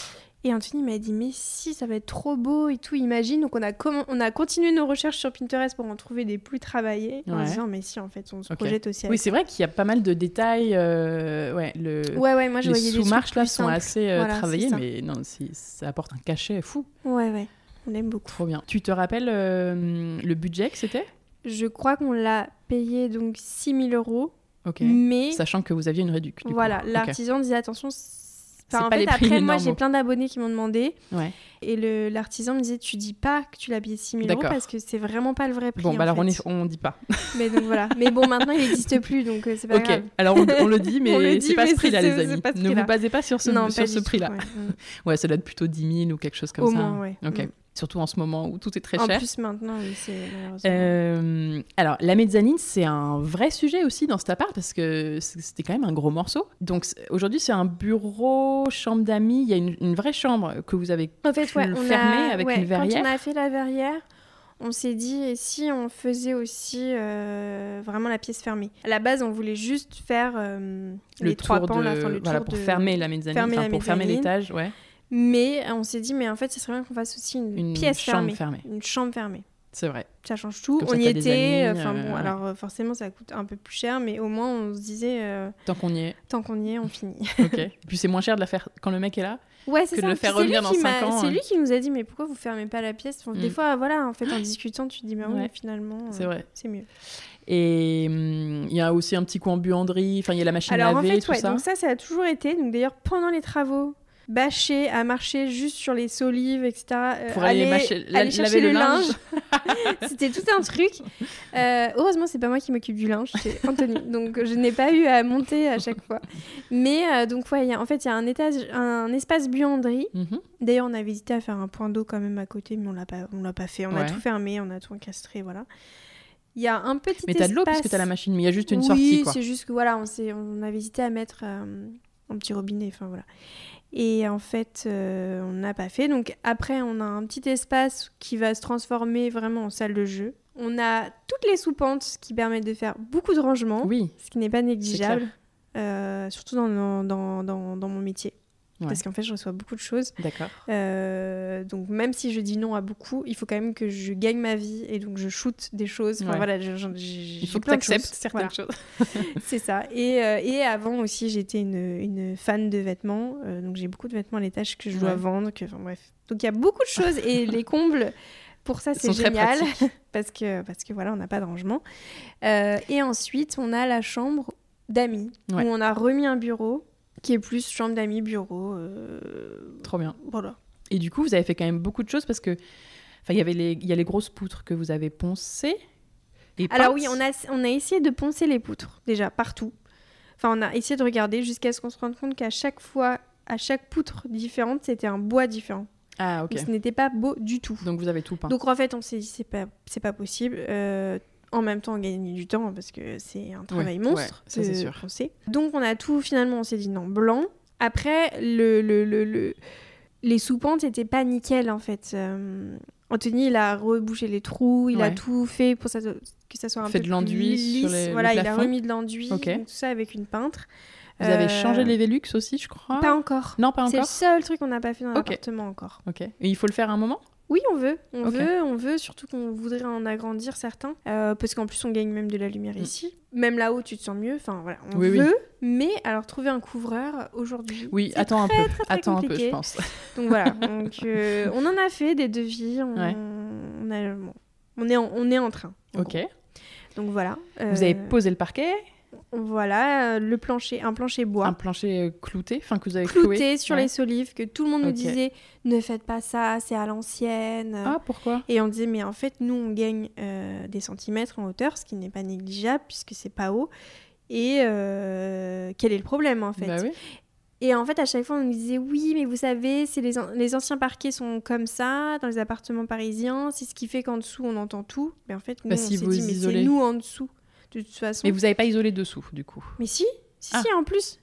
Et Anthony m'a dit, mais si, ça va être trop beau et tout, imagine. Donc on a, on a continué nos recherches sur Pinterest pour en trouver des plus travaillés. En disant, mais si, en fait, on se projette aussi. Oui, c'est vrai qu'il y a pas mal de détails. Euh, ouais, le, ouais, ouais, moi je les sous-marches là sont assez euh, travaillés, mais non, ça apporte un cachet fou. Ouais, ouais, on aime beaucoup. Trop bien. Tu te rappelles euh, le budget que c'était? Je crois qu'on l'a payé donc 6000 euros. Ok. Mais... Sachant que vous aviez une réduction. Voilà, l'artisan disait attention, Enfin, en fait, après, moi, j'ai plein d'abonnés qui m'ont demandé. Ouais. Et l'artisan me disait, tu dis pas que tu l'as payé 6 000 euros parce que c'est vraiment pas le vrai prix. Bon, bah alors on, est, on dit pas. [LAUGHS] Mais donc voilà. Mais bon, maintenant, il n'existe plus, donc euh, c'est pas grave. Ok, alors on, le dit, [LAUGHS] mais c'est pas ce prix-là, les amis. Ne vous basez pas sur ce, sur ce prix-là. Ouais. ça doit être plutôt 10 000 ou quelque chose comme Au ça. Moins, ouais. Ok. Surtout en ce moment où tout est très cher. En plus maintenant, oui, c'est euh, alors, la mezzanine, c'est un vrai sujet aussi dans cet appart parce que c'était quand même un gros morceau. Donc aujourd'hui, c'est un bureau, chambre d'amis. Il y a une, vraie chambre que vous avez en fait, fermée avec une verrière. Quand on a fait la verrière, on s'est dit et si on faisait aussi euh, vraiment la pièce fermée? À la base, on voulait juste faire euh, les trois pans, la, le voilà, pour fermer la mezzanine, pour fermer l'étage, ouais. Mais on s'est dit, mais en fait, ce serait bien qu'on fasse aussi une, pièce fermée, Une chambre fermée. C'est vrai. Ça change tout. on y était. Enfin bon, euh, alors euh, forcément, ça coûte un peu plus cher, mais au moins, on se disait. Euh, tant qu'on y est. Tant qu'on y est, on finit. [LAUGHS] ok. Et puis c'est moins cher de la faire quand le mec est là. Ouais, c'est ça. de le faire revenir dans 5 ans. C'est lui qui nous a dit, mais pourquoi vous fermez pas la pièce? Des mm. fois, voilà, en fait, en [GASPS] discutant, tu te dis, mais oui, finalement, c'est vrai. C'est mieux. Et hum, il y a aussi un petit coin en buanderie, enfin il y a la machine à laver, en fait, tout ça. Donc ça, ça a toujours été. Donc d'ailleurs, pendant les travaux, bâcher, à marcher juste sur les solives, etc. Euh, Pour aller, chercher le, linge. [LAUGHS] C'était tout un truc. Euh, heureusement, c'est pas moi qui m'occupe du linge, c'est Anthony. [LAUGHS] donc je n'ai pas eu à monter à chaque fois. Mais euh, donc ouais, en fait, il y a un, étage, un espace buanderie. Mhm. D'ailleurs, on a hésité à faire un point d'eau quand même à côté, mais on l'a pas, on l'a pas fait. On a tout fermé, on a tout encastré, voilà. Il y a un petit Mais t'as de l'eau parce que t'as la machine, mais il y a juste une oui, sortie. Oui, c'est juste que voilà, on, on avait hésité à mettre un petit robinet, enfin voilà. Et en fait, euh, on n'a pas fait. Donc après, on a un petit espace qui va se transformer vraiment en salle de jeu. On a toutes les soupentes qui permettent de faire beaucoup de rangements, oui. ce qui n'est pas négligeable, euh, surtout dans, dans, dans, dans, mon métier. Parce qu'en fait, je reçois beaucoup de choses. D'accord. Euh, donc, même si je dis non à beaucoup, il faut quand même que je gagne ma vie et donc je shoote des choses. Enfin, voilà, il faut que tu acceptes certaines choses. [LAUGHS] c'est ça. Et, euh, et, avant aussi, j'étais une, une, fan de vêtements. Euh, donc, j'ai beaucoup de vêtements à l'étage que je dois vendre. Que, enfin, bref. Donc, il y a beaucoup de choses et [LAUGHS] les combles. Pour ça, c'est génial [LAUGHS] parce que, parce que voilà, on n'a pas de rangement. et ensuite, on a la chambre d'amis où on a remis un bureau qui est plus chambre d'amis, bureau. Trop bien. Voilà. Et du coup, vous avez fait quand même beaucoup de choses parce que, enfin, il y avait les, il y a les grosses poutres que vous avez poncées. Alors oui, on a, on a essayé de poncer les poutres déjà partout. Enfin, on a essayé de regarder jusqu'à ce qu'on se rende compte qu'à chaque fois, à chaque poutre différente, c'était un bois différent. Ah, ok. ce n'était pas beau du tout. Donc vous avez tout peint. Donc en fait, on s'est dit, c'est pas, c'est pas possible. Euh, en même temps, on gagne du temps parce que c'est un travail monstre. ça c'est sûr. Donc on a tout, finalement, on s'est dit non, blanc. Après, le, le, le, les sous-pentes n'étaient pas nickel en fait. Euh, Anthony, il a rebouché les trous, il a tout fait pour ça, que ça soit un fait peu de l'enduit lisse. voilà, il a remis de l'enduit, tout ça avec une peintre. Vous avez changé euh, les Velux aussi, je crois? Pas encore. Non, pas encore. C'est le seul truc qu'on n'a pas fait dans l'appartement encore. Ok. Et il faut le faire à un moment? Oui, on veut, on veut, on veut, surtout qu'on voudrait en agrandir certains, euh, parce qu'en plus on gagne même de la lumière mm. ici. Même là-haut, tu te sens mieux. Enfin voilà, on veut. Mais alors trouver un couvreur aujourd'hui. Oui, attends un peu, attends un peu, je pense. [LAUGHS] Donc voilà, [LAUGHS] donc euh, on en a fait des devis, on, on, on est, en, on est en train. ok. Donc voilà. Vous avez euh, posé le parquet? Voilà, euh, le plancher, un plancher bois. Un plancher euh, clouté, enfin que vous avez clouté sur les solives, que tout le monde nous disait ne faites pas ça, c'est à l'ancienne. Ah pourquoi? Et on disait mais en fait nous on gagne euh, des centimètres en hauteur, ce qui n'est pas négligeable puisque c'est pas haut. Et quel est le problème en fait? Bah Et en fait, à chaque fois, on nous disait oui, mais vous savez, c'est les, les, anciens parquets sont comme ça dans les appartements parisiens. C'est ce qui fait qu'en dessous, on entend tout. Mais en fait, nous, bah, on s'est dit, mais c'est nous en dessous de toute façon. Mais vous n'avez pas isolé dessous, du coup Mais si, si, ah. si, en plus.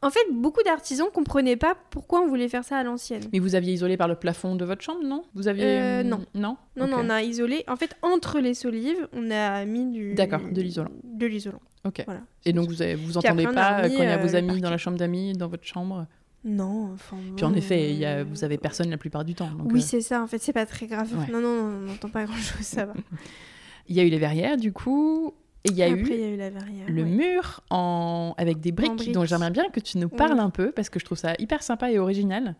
En fait, beaucoup d'artisans comprenaient pas pourquoi on voulait faire ça à l'ancienne. Mais vous aviez isolé par le plafond de votre chambre, non? Vous aviez euh, non. Non? Non, non, on a isolé. En fait, entre les solives, on a mis du. D'accord, de l'isolant. De l'isolant. Ok. Voilà. Et donc vous avez, vous entendez pas quand il y a vos euh, amis dans la chambre d'amis, dans votre chambre? Non, enfin. Puis en effet, y a, vous avez personne la plupart du temps. oui, euh. c'est ça. En fait, c'est pas très grave. Non, non, on n'entend pas grand-chose, ça va. [LAUGHS] Il y a eu les verrières, du coup. Et il y a eu, la le mur en... avec des briques, dont j'aimerais bien que tu nous parles un peu parce que je trouve ça hyper sympa et original.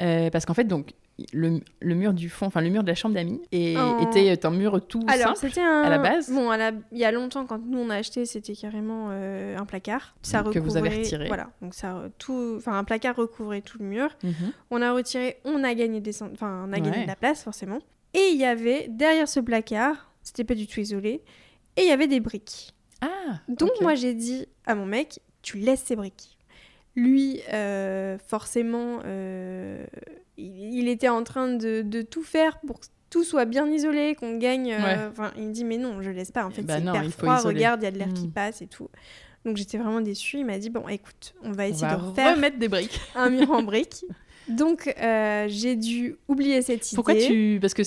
Euh, parce qu'en fait, donc, le, le, mur du fond, enfin le mur de la chambre d'amis, était un mur tout Alors, simple un... à la base. Bon, il y a longtemps, quand nous on a acheté, c'était carrément euh, un placard. Ça que vous avez retiré. Voilà, donc ça tout, enfin un placard recouvrait tout le mur. Mhm. On a retiré, on a gagné des, enfin on a gagné de la place forcément. Et il y avait derrière ce placard, c'était pas du tout isolé, et il y avait des briques. Ah Donc moi j'ai dit à mon mec, tu laisses ces briques. Lui, euh, forcément, euh, il, était en train de, tout faire pour que tout soit bien isolé, qu'on gagne. Euh, il me dit mais non, je laisse pas. En fait, bah c'est hyper froid. Regarde, il y a de l'air qui hmm. passe et tout. Donc j'étais vraiment déçue. Il m'a dit bon, écoute, on va essayer de refaire remettre des briques, un mur en briques. [LAUGHS] Donc, euh, j'ai dû oublier cette idée. Pourquoi tu. Parce que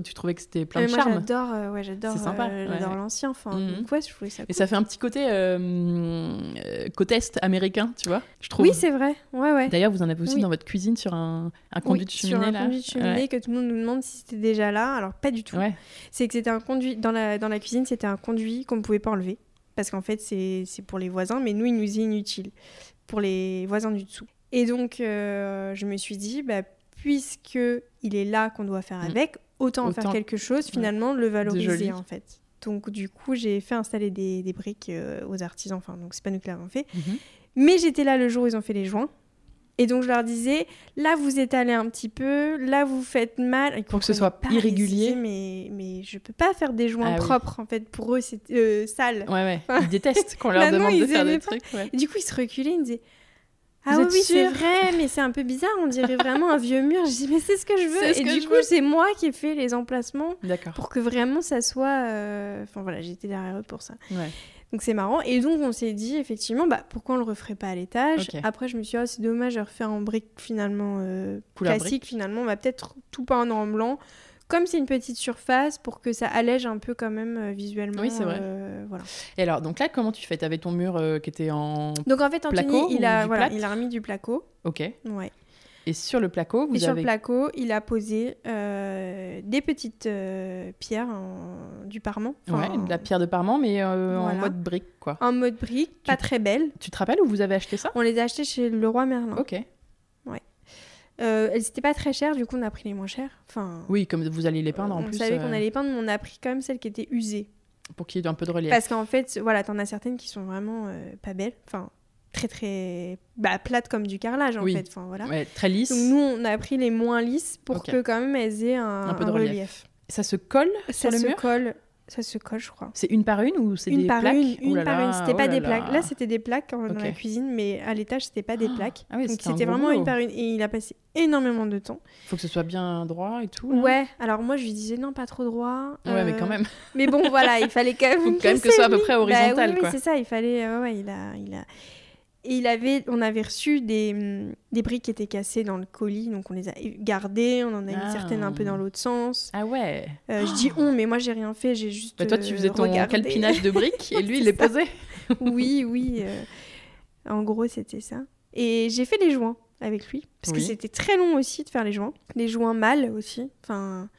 tu, trouvais que c'était plein de charme J'adore, euh, ouais, j'adore. C'est sympa. Euh, j'adore l'ancien. Enfin, ouais, je trouvais ça. Et ça fait un petit côté côte est américain, tu vois Je trouve. Oui, c'est vrai. Ouais, ouais. D'ailleurs, vous en avez aussi dans votre cuisine sur un, un conduit de cheminée. Sur un conduit de cheminée que tout le monde nous demande si c'était déjà là. Alors, pas du tout. C'est que c'était un conduit. Dans la, dans la cuisine, c'était un conduit qu'on ne pouvait pas enlever. Parce qu'en fait, c'est pour les voisins, mais nous, il nous est inutile. Pour les voisins du dessous. Et donc, euh, je me suis dit, bah, puisque il est là qu'on doit faire mm. avec, autant, en faire quelque chose, finalement, le valoriser en fait. Donc, du coup, j'ai fait installer des, des briques euh, aux artisans. Enfin, donc, c'est pas nous qui l'avons fait. Mhm. Mais j'étais là le jour où ils ont fait les joints. Et donc, je leur disais, là, vous étalez un petit peu, là, vous faites mal. Pour que ce soit irrégulier. mais, mais je peux pas faire des joints ah propres, en fait. Pour eux, c'est euh, sale. Ouais, ouais. [LAUGHS] Ils détestent qu'on leur demande de faire des trucs. du coup, ils se reculaient, ils me disaient, ah oui, c'est vrai, mais c'est un peu bizarre, on dirait vraiment un vieux mur. Je dis, mais c'est ce que je veux. Et du coup, c'est moi qui ai fait les emplacements pour que vraiment ça soit. Euh, enfin voilà, j'étais derrière eux pour ça. Donc c'est marrant. Et donc on s'est dit, effectivement, bah, pourquoi on le referait pas à l'étage? Après, je me suis dit, oh, c'est dommage de refaire en brique finalement euh, classique. Finalement, on va peut-être tout peindre en blanc comme c'est une petite surface pour que ça allège un peu quand même euh, visuellement. Oui, c'est vrai. Euh, voilà. Et alors, donc là, comment tu fais? Tu avais ton mur euh, qui était en Donc en fait, Anthony, il a, voilà, il a remis du placo. Ok. Ouais. Et sur le placo, vous Et avez... sur le placo, il a posé des petites pierres du parement. ouais, de la pierre de parement, mais en mode brique, quoi. En mode brique, pas très belle. Tu te rappelles où vous avez acheté ça? On les a achetés chez le roi Merlin. Ok. Euh, elles n'étaient pas très chères, du coup on a pris les moins chères. Enfin, oui, comme vous allez les peindre en plus. On savait qu'on euh, allait les peindre, mais on a pris quand même celles qui étaient usées. Pour qu'il y ait un peu de relief. Parce qu'en fait, voilà, t'en as certaines qui sont vraiment euh, pas belles. Enfin, très très bah, plates comme du carrelage en fait. Enfin, voilà. très lisse. Donc nous, on a pris les moins lisses pour que quand même elles aient un, peu de relief. Ça se colle ça sur le se colle ça se colle, je crois. C'est une par une ou c'est des par plaques une, Une par une, c'était oh pas des plaques. Là, c'était des plaques dans la cuisine, mais à l'étage, c'était pas des ah, plaques. Ah Donc c'était vraiment une par une. Et il a passé énormément de temps. Faut que ce soit bien droit et tout. Ouais, alors moi, je lui disais non, pas trop droit. Ouais, mais quand euh, même. Mais bon, voilà, il fallait quand [LAUGHS] même. Faut quand même que ce soit à peu près bah horizontal, bah, oui, c'est ça, il fallait. ouais, il a. Il a... Et il avait, on avait reçu des, mm, des, briques qui étaient cassées dans le colis, donc on les a gardées, on en a mis ah. certaines un peu dans l'autre sens. Ah ouais euh, Je dis on, mais moi j'ai rien fait, j'ai juste. Bah toi tu faisais ton calpinage de briques et lui il [LAUGHS] les posait Oui, oui. Euh, en gros c'était ça. Et j'ai fait les joints avec lui, parce que c'était très long aussi de faire les joints. Les joints mâles aussi. Enfin,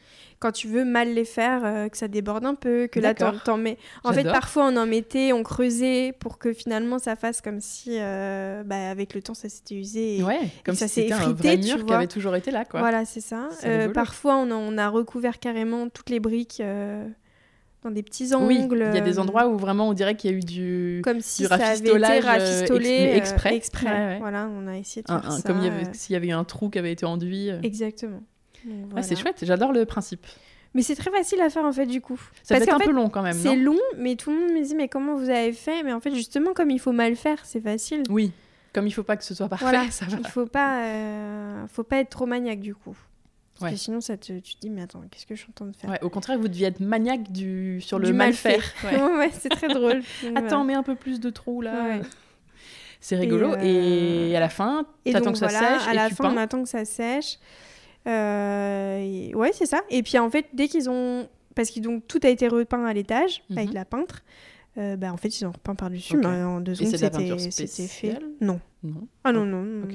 quand tu veux mal les faire, euh, que ça déborde un peu, que là t'en mets. En fait, parfois on en mettait, on creusait pour que finalement ça fasse comme si, euh, bah, avec le temps, ça s'était usé. Et, ouais, comme ça si c'était un vrai mur qui avait toujours été là, quoi. Voilà, c'est ça. Euh, parfois, on a, on a, recouvert carrément toutes les briques dans des petits angles. Oui, il y a des endroits où vraiment on dirait qu'il y a eu du, comme si du ça avait été rafistolé exprès. exprès. Voilà, on a essayé de faire ça. Comme s'il y avait eu un trou qui avait été enduit. Exactement c'est chouette, j'adore le principe. Mais c'est très facile à faire en fait du coup. Ça Parce être un peu long quand même. C'est long, mais tout le monde me dit mais comment vous avez fait? Mais en fait justement comme il faut mal faire, c'est facile. Oui, comme il faut pas que ce soit parfait. ça va. Il faut pas, euh, faut pas être trop maniaque du coup. Parce que sinon ça te, tu te dis mais attends qu'est-ce que je suis en train de faire? Ouais, Au contraire vous deviez être maniaque du sur le mal, faire. [LAUGHS] ouais, c'est très drôle. [LAUGHS] attends mets un peu plus de trous là. C'est rigolo et, euh, à la fin, t'attends que ça sèche. À et la tu fin, on attend que ça sèche. Euh, ouais, c'est ça. Et puis en fait, dès qu'ils ont. Parce que donc, tout a été repeint à l'étage avec mhm. la peintre. Euh, bah, en fait, ils ont repeint par-dessus. en deux secondes, c'était fait. Non. Non. Ah non, non.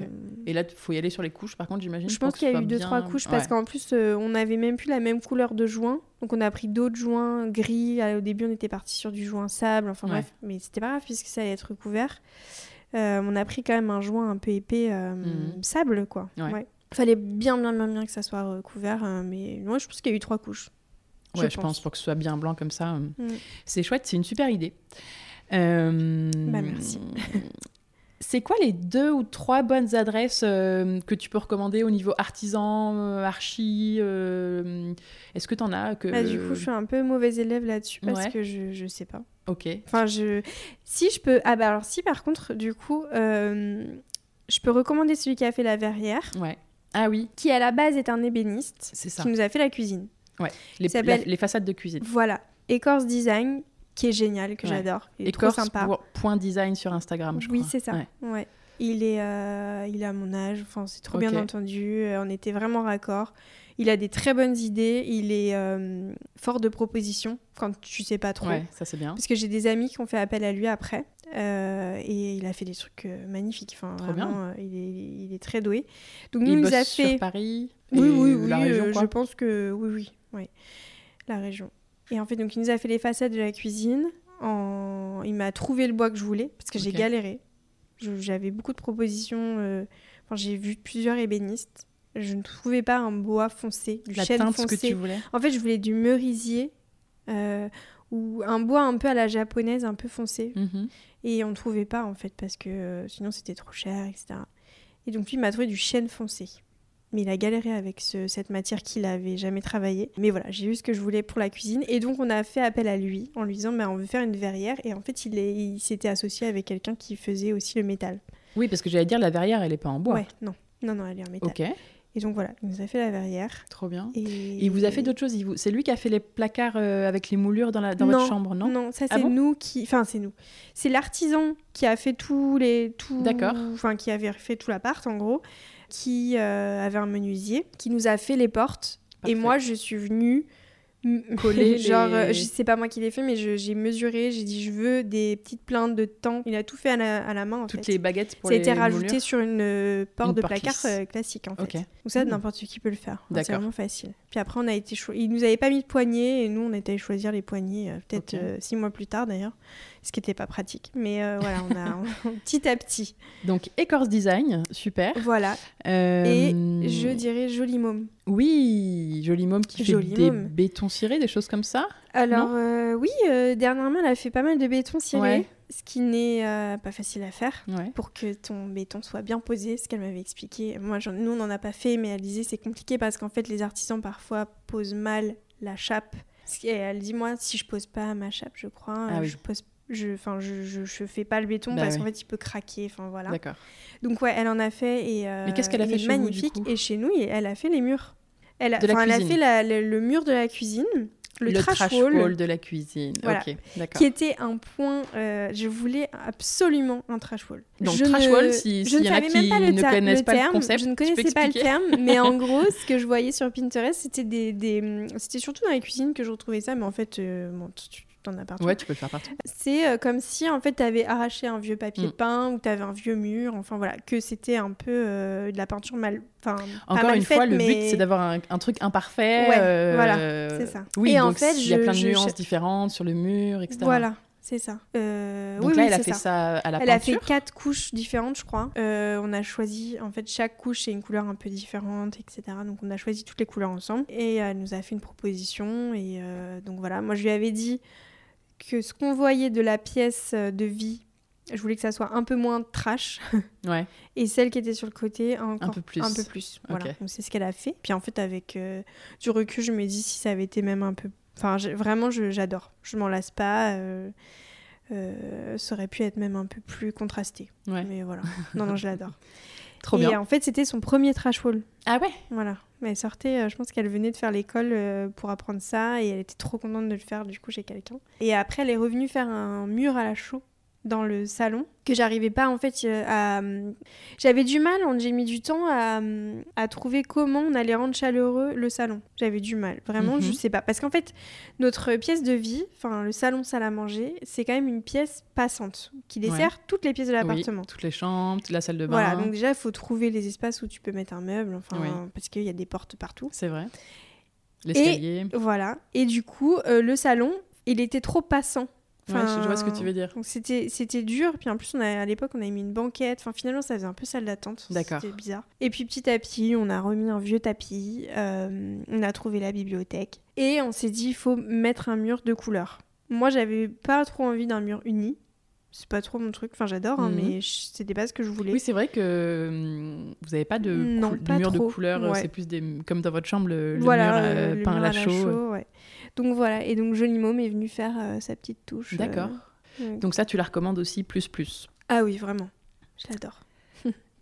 Et là, il faut y aller sur les couches, par contre, j'imagine. Je pense qu'il y a eu deux, trois couches parce qu'en plus, euh, on n'avait même plus la même couleur de joint. Donc, on a pris d'autres joints gris. Au début, on était parti sur du joint sable. Enfin, bref. Mais c'était pas grave puisque ça allait être recouvert. on a pris quand même un joint un peu épais, mhm. sable, quoi. Ouais. Fallait bien, bien, bien, bien que ça soit recouvert. Euh, mais moi, je pense qu'il y a eu trois couches. Ouais, je, pense. pour que ce soit bien blanc comme ça. Euh, mm. C'est chouette, c'est une super idée. Euh, bah, merci. [LAUGHS] C'est quoi les deux ou trois bonnes adresses que tu peux recommander au niveau artisan, archi Est-ce que tu en as que... Bah, du coup, je suis un peu mauvaise élève là-dessus parce que je ne sais pas. Ok. Enfin, je... Si je peux... Ah bah alors si par contre, du coup, je peux recommander celui qui a fait la verrière. Ouais. Ah oui. Qui à la base est un ébéniste. C'est ça. Qui nous a fait la cuisine. Ouais. Les, les façades de cuisine. Voilà. Écorce Design, qui est génial, que j'adore. Il est trop sympa. Point design sur Instagram, je crois. Oui, c'est ça. Ouais. Il est, euh, il est à mon âge. Enfin, c'est trop bien entendu. Euh, on était vraiment raccord. Il a des très bonnes idées. Il est euh, fort de propositions quand tu sais pas trop. Ouais, ça c'est bien. Parce que j'ai des amis qui ont fait appel à lui après. Euh, et il a fait des trucs euh, magnifiques. Enfin, vraiment, il, est, il, est, très doué. Donc, nous, il, nous a fait. Sur Paris Oui, oui, oui. La région, je pense que. Oui, oui, oui. La région. Et en fait, donc, il nous a fait les façades de la cuisine. En... Il m'a trouvé le bois que je voulais parce que j'ai galéré. J'avais beaucoup de propositions. Enfin, j'ai vu plusieurs ébénistes je ne trouvais pas un bois foncé, du chêne foncé. que tu voulais. En fait, je voulais du merisier euh, ou un bois un peu à la japonaise, un peu foncé. Mhm. Et on ne trouvait pas en fait parce que euh, sinon c'était trop cher, etc. Et donc lui m'a trouvé du chêne foncé. Mais il a galéré avec cette matière qu'il n'avait jamais travaillé. Mais voilà, j'ai eu ce que je voulais pour la cuisine. Et donc on a fait appel à lui en lui disant bah, on veut faire une verrière. Et en fait il, il s'était associé avec quelqu'un qui faisait aussi le métal. Oui, parce que j'allais dire la verrière elle n'est pas en bois. Ouais, non. Non, non, elle est en métal. Ok. Et donc voilà, il nous a fait la verrière. Trop bien. Et, il vous a fait d'autres choses C'est lui qui a fait les placards euh, avec les moulures dans, la, dans votre chambre, non? Non, ça ah c'est nous qui. Enfin, c'est nous. C'est l'artisan qui a fait tous les. Tout... D'accord. Enfin, qui avait fait tout l'appart en gros, qui euh, avait un menuisier, qui nous a fait les portes. Et moi, je suis venue coller. [LAUGHS] Genre, euh, je sais pas moi qui l'ai fait, mais j'ai mesuré, j'ai dit je veux des petites plaintes de temps. Il a tout fait à la, main en Toutes les baguettes pour Ça a été rajouté sur une euh, porte de placard euh, classique en fait. Donc ça, hmm. n'importe qui peut le faire. C'est vraiment facile. Puis après, on a été il nous avait pas mis de poignée et nous, on était allé choisir les poignées peut-être six mois plus tard d'ailleurs ce qui n'était pas pratique. Mais euh, voilà, on a [LAUGHS] petit à petit. Donc, Écorce Design, super. Voilà. Euh, Et je dirais Joli Môme. Oui, Joli Môme qui fait des bétons cirés, des choses comme ça Alors, euh, oui, dernièrement, elle a fait pas mal de béton ciré. ce qui n'est pas facile à faire pour que ton béton soit bien posé, ce qu'elle m'avait expliqué. Moi, nous, on n'en a pas fait, mais elle disait c'est compliqué parce qu'en fait, les artisans parfois posent mal la chape. Et elle dit moi, si je pose pas ma chape, je crois, ah je pose je enfin je, je, je, fais pas le béton bah parce qu'en fait il peut craquer enfin voilà d'accord donc ouais elle en a fait et mais qu'est-ce qu'elle a fait chez magnifique vous, et chez nous elle a fait les murs elle a, elle a fait le, mur de la cuisine le, trash, wall, de la cuisine. Qui était un point. Euh, je voulais absolument un trash wall. Donc, je trash wall, si, il y en a qui ne connaissent pas le concept. Je ne connaissais pas le terme, mais en [LAUGHS] gros, ce que je voyais sur Pinterest, c'était des, des... c'était surtout dans la cuisine que je retrouvais ça, mais en fait, euh, bon, t'en as partout. Ouais, tu peux le faire partout. C'est euh, comme si en fait tu avais arraché un vieux papier mm. peint ou tu avais un vieux mur, enfin voilà, que c'était un peu de la peinture mal encore une fois, le but c'est d'avoir un, truc imparfait. Ouais, voilà, c'est ça. Oui, et en fait, il y a plein de nuances différentes sur le mur, etc. Voilà, c'est ça. Euh, donc là, elle a fait ça. à la Elle a fait quatre couches différentes, je crois. Euh, on a choisi, en fait, chaque couche c'est une couleur un peu différente, etc. Donc on a choisi toutes les couleurs ensemble et elle nous a fait une proposition. Et euh, donc voilà, moi je lui avais dit que ce qu'on voyait de la pièce de vie je voulais que ça soit un peu moins trash. [LAUGHS] Ouais. Et celle qui était sur le côté, encore un peu plus. Un peu plus. Voilà. Donc c'est ce qu'elle a fait. Puis en fait, avec euh, du recul, je me dis si ça avait été même un peu. Enfin, vraiment, j'adore. Je, m'en lasse pas. Euh, euh, ça aurait pu être même un peu plus contrasté. Ouais. Mais voilà. Non, non, je l'adore. [LAUGHS] Trop et bien. en fait, c'était son premier trash wall. Ah ouais? Voilà. Mais elle sortait, je pense qu'elle venait de faire l'école pour apprendre ça et elle était trop contente de le faire du coup chez quelqu'un. Et après, elle est revenue faire un mur à la chaux dans le salon. Que j'arrivais pas en fait euh, à j'avais du mal j'ai mis du temps à, à, trouver comment on allait rendre chaleureux le salon. J'avais du mal vraiment je mhm. sais pas. Parce qu'en fait notre pièce de vie enfin le salon salle à manger c'est quand même une pièce passante qui dessert toutes les pièces de l'appartement. Toutes les chambres la salle de bain. voilà donc déjà il faut trouver les espaces où tu peux mettre un meuble enfin parce qu'il y a des portes partout. C'est vrai. L'escalier. voilà. Et du coup euh, le salon il était trop passant Enfin, je vois ce que tu veux dire. C'était, c'était dur. Puis en plus, on a, à l'époque, on avait mis une banquette. Enfin, finalement, ça faisait un peu salle d'attente. D'accord. C'était bizarre. Et puis, petit à petit, on a remis un vieux tapis. Euh, on a trouvé la bibliothèque. Et on s'est dit, il faut mettre un mur de couleur. Moi, j'avais pas trop envie d'un mur uni. C'est pas trop mon truc. Enfin, j'adore, hein, mhm. mais c'était pas ce que je voulais. Oui, c'est vrai que hum, vous avez pas de, mur de couleur. C'est plus des, comme dans votre chambre, le, mur euh, peint à la chaux. ouais. Donc voilà, et donc Joli Môme est venu faire euh, sa petite touche. Euh, D'accord. Donc ça, tu la recommandes aussi plus plus. Ah oui, vraiment. Je l'adore.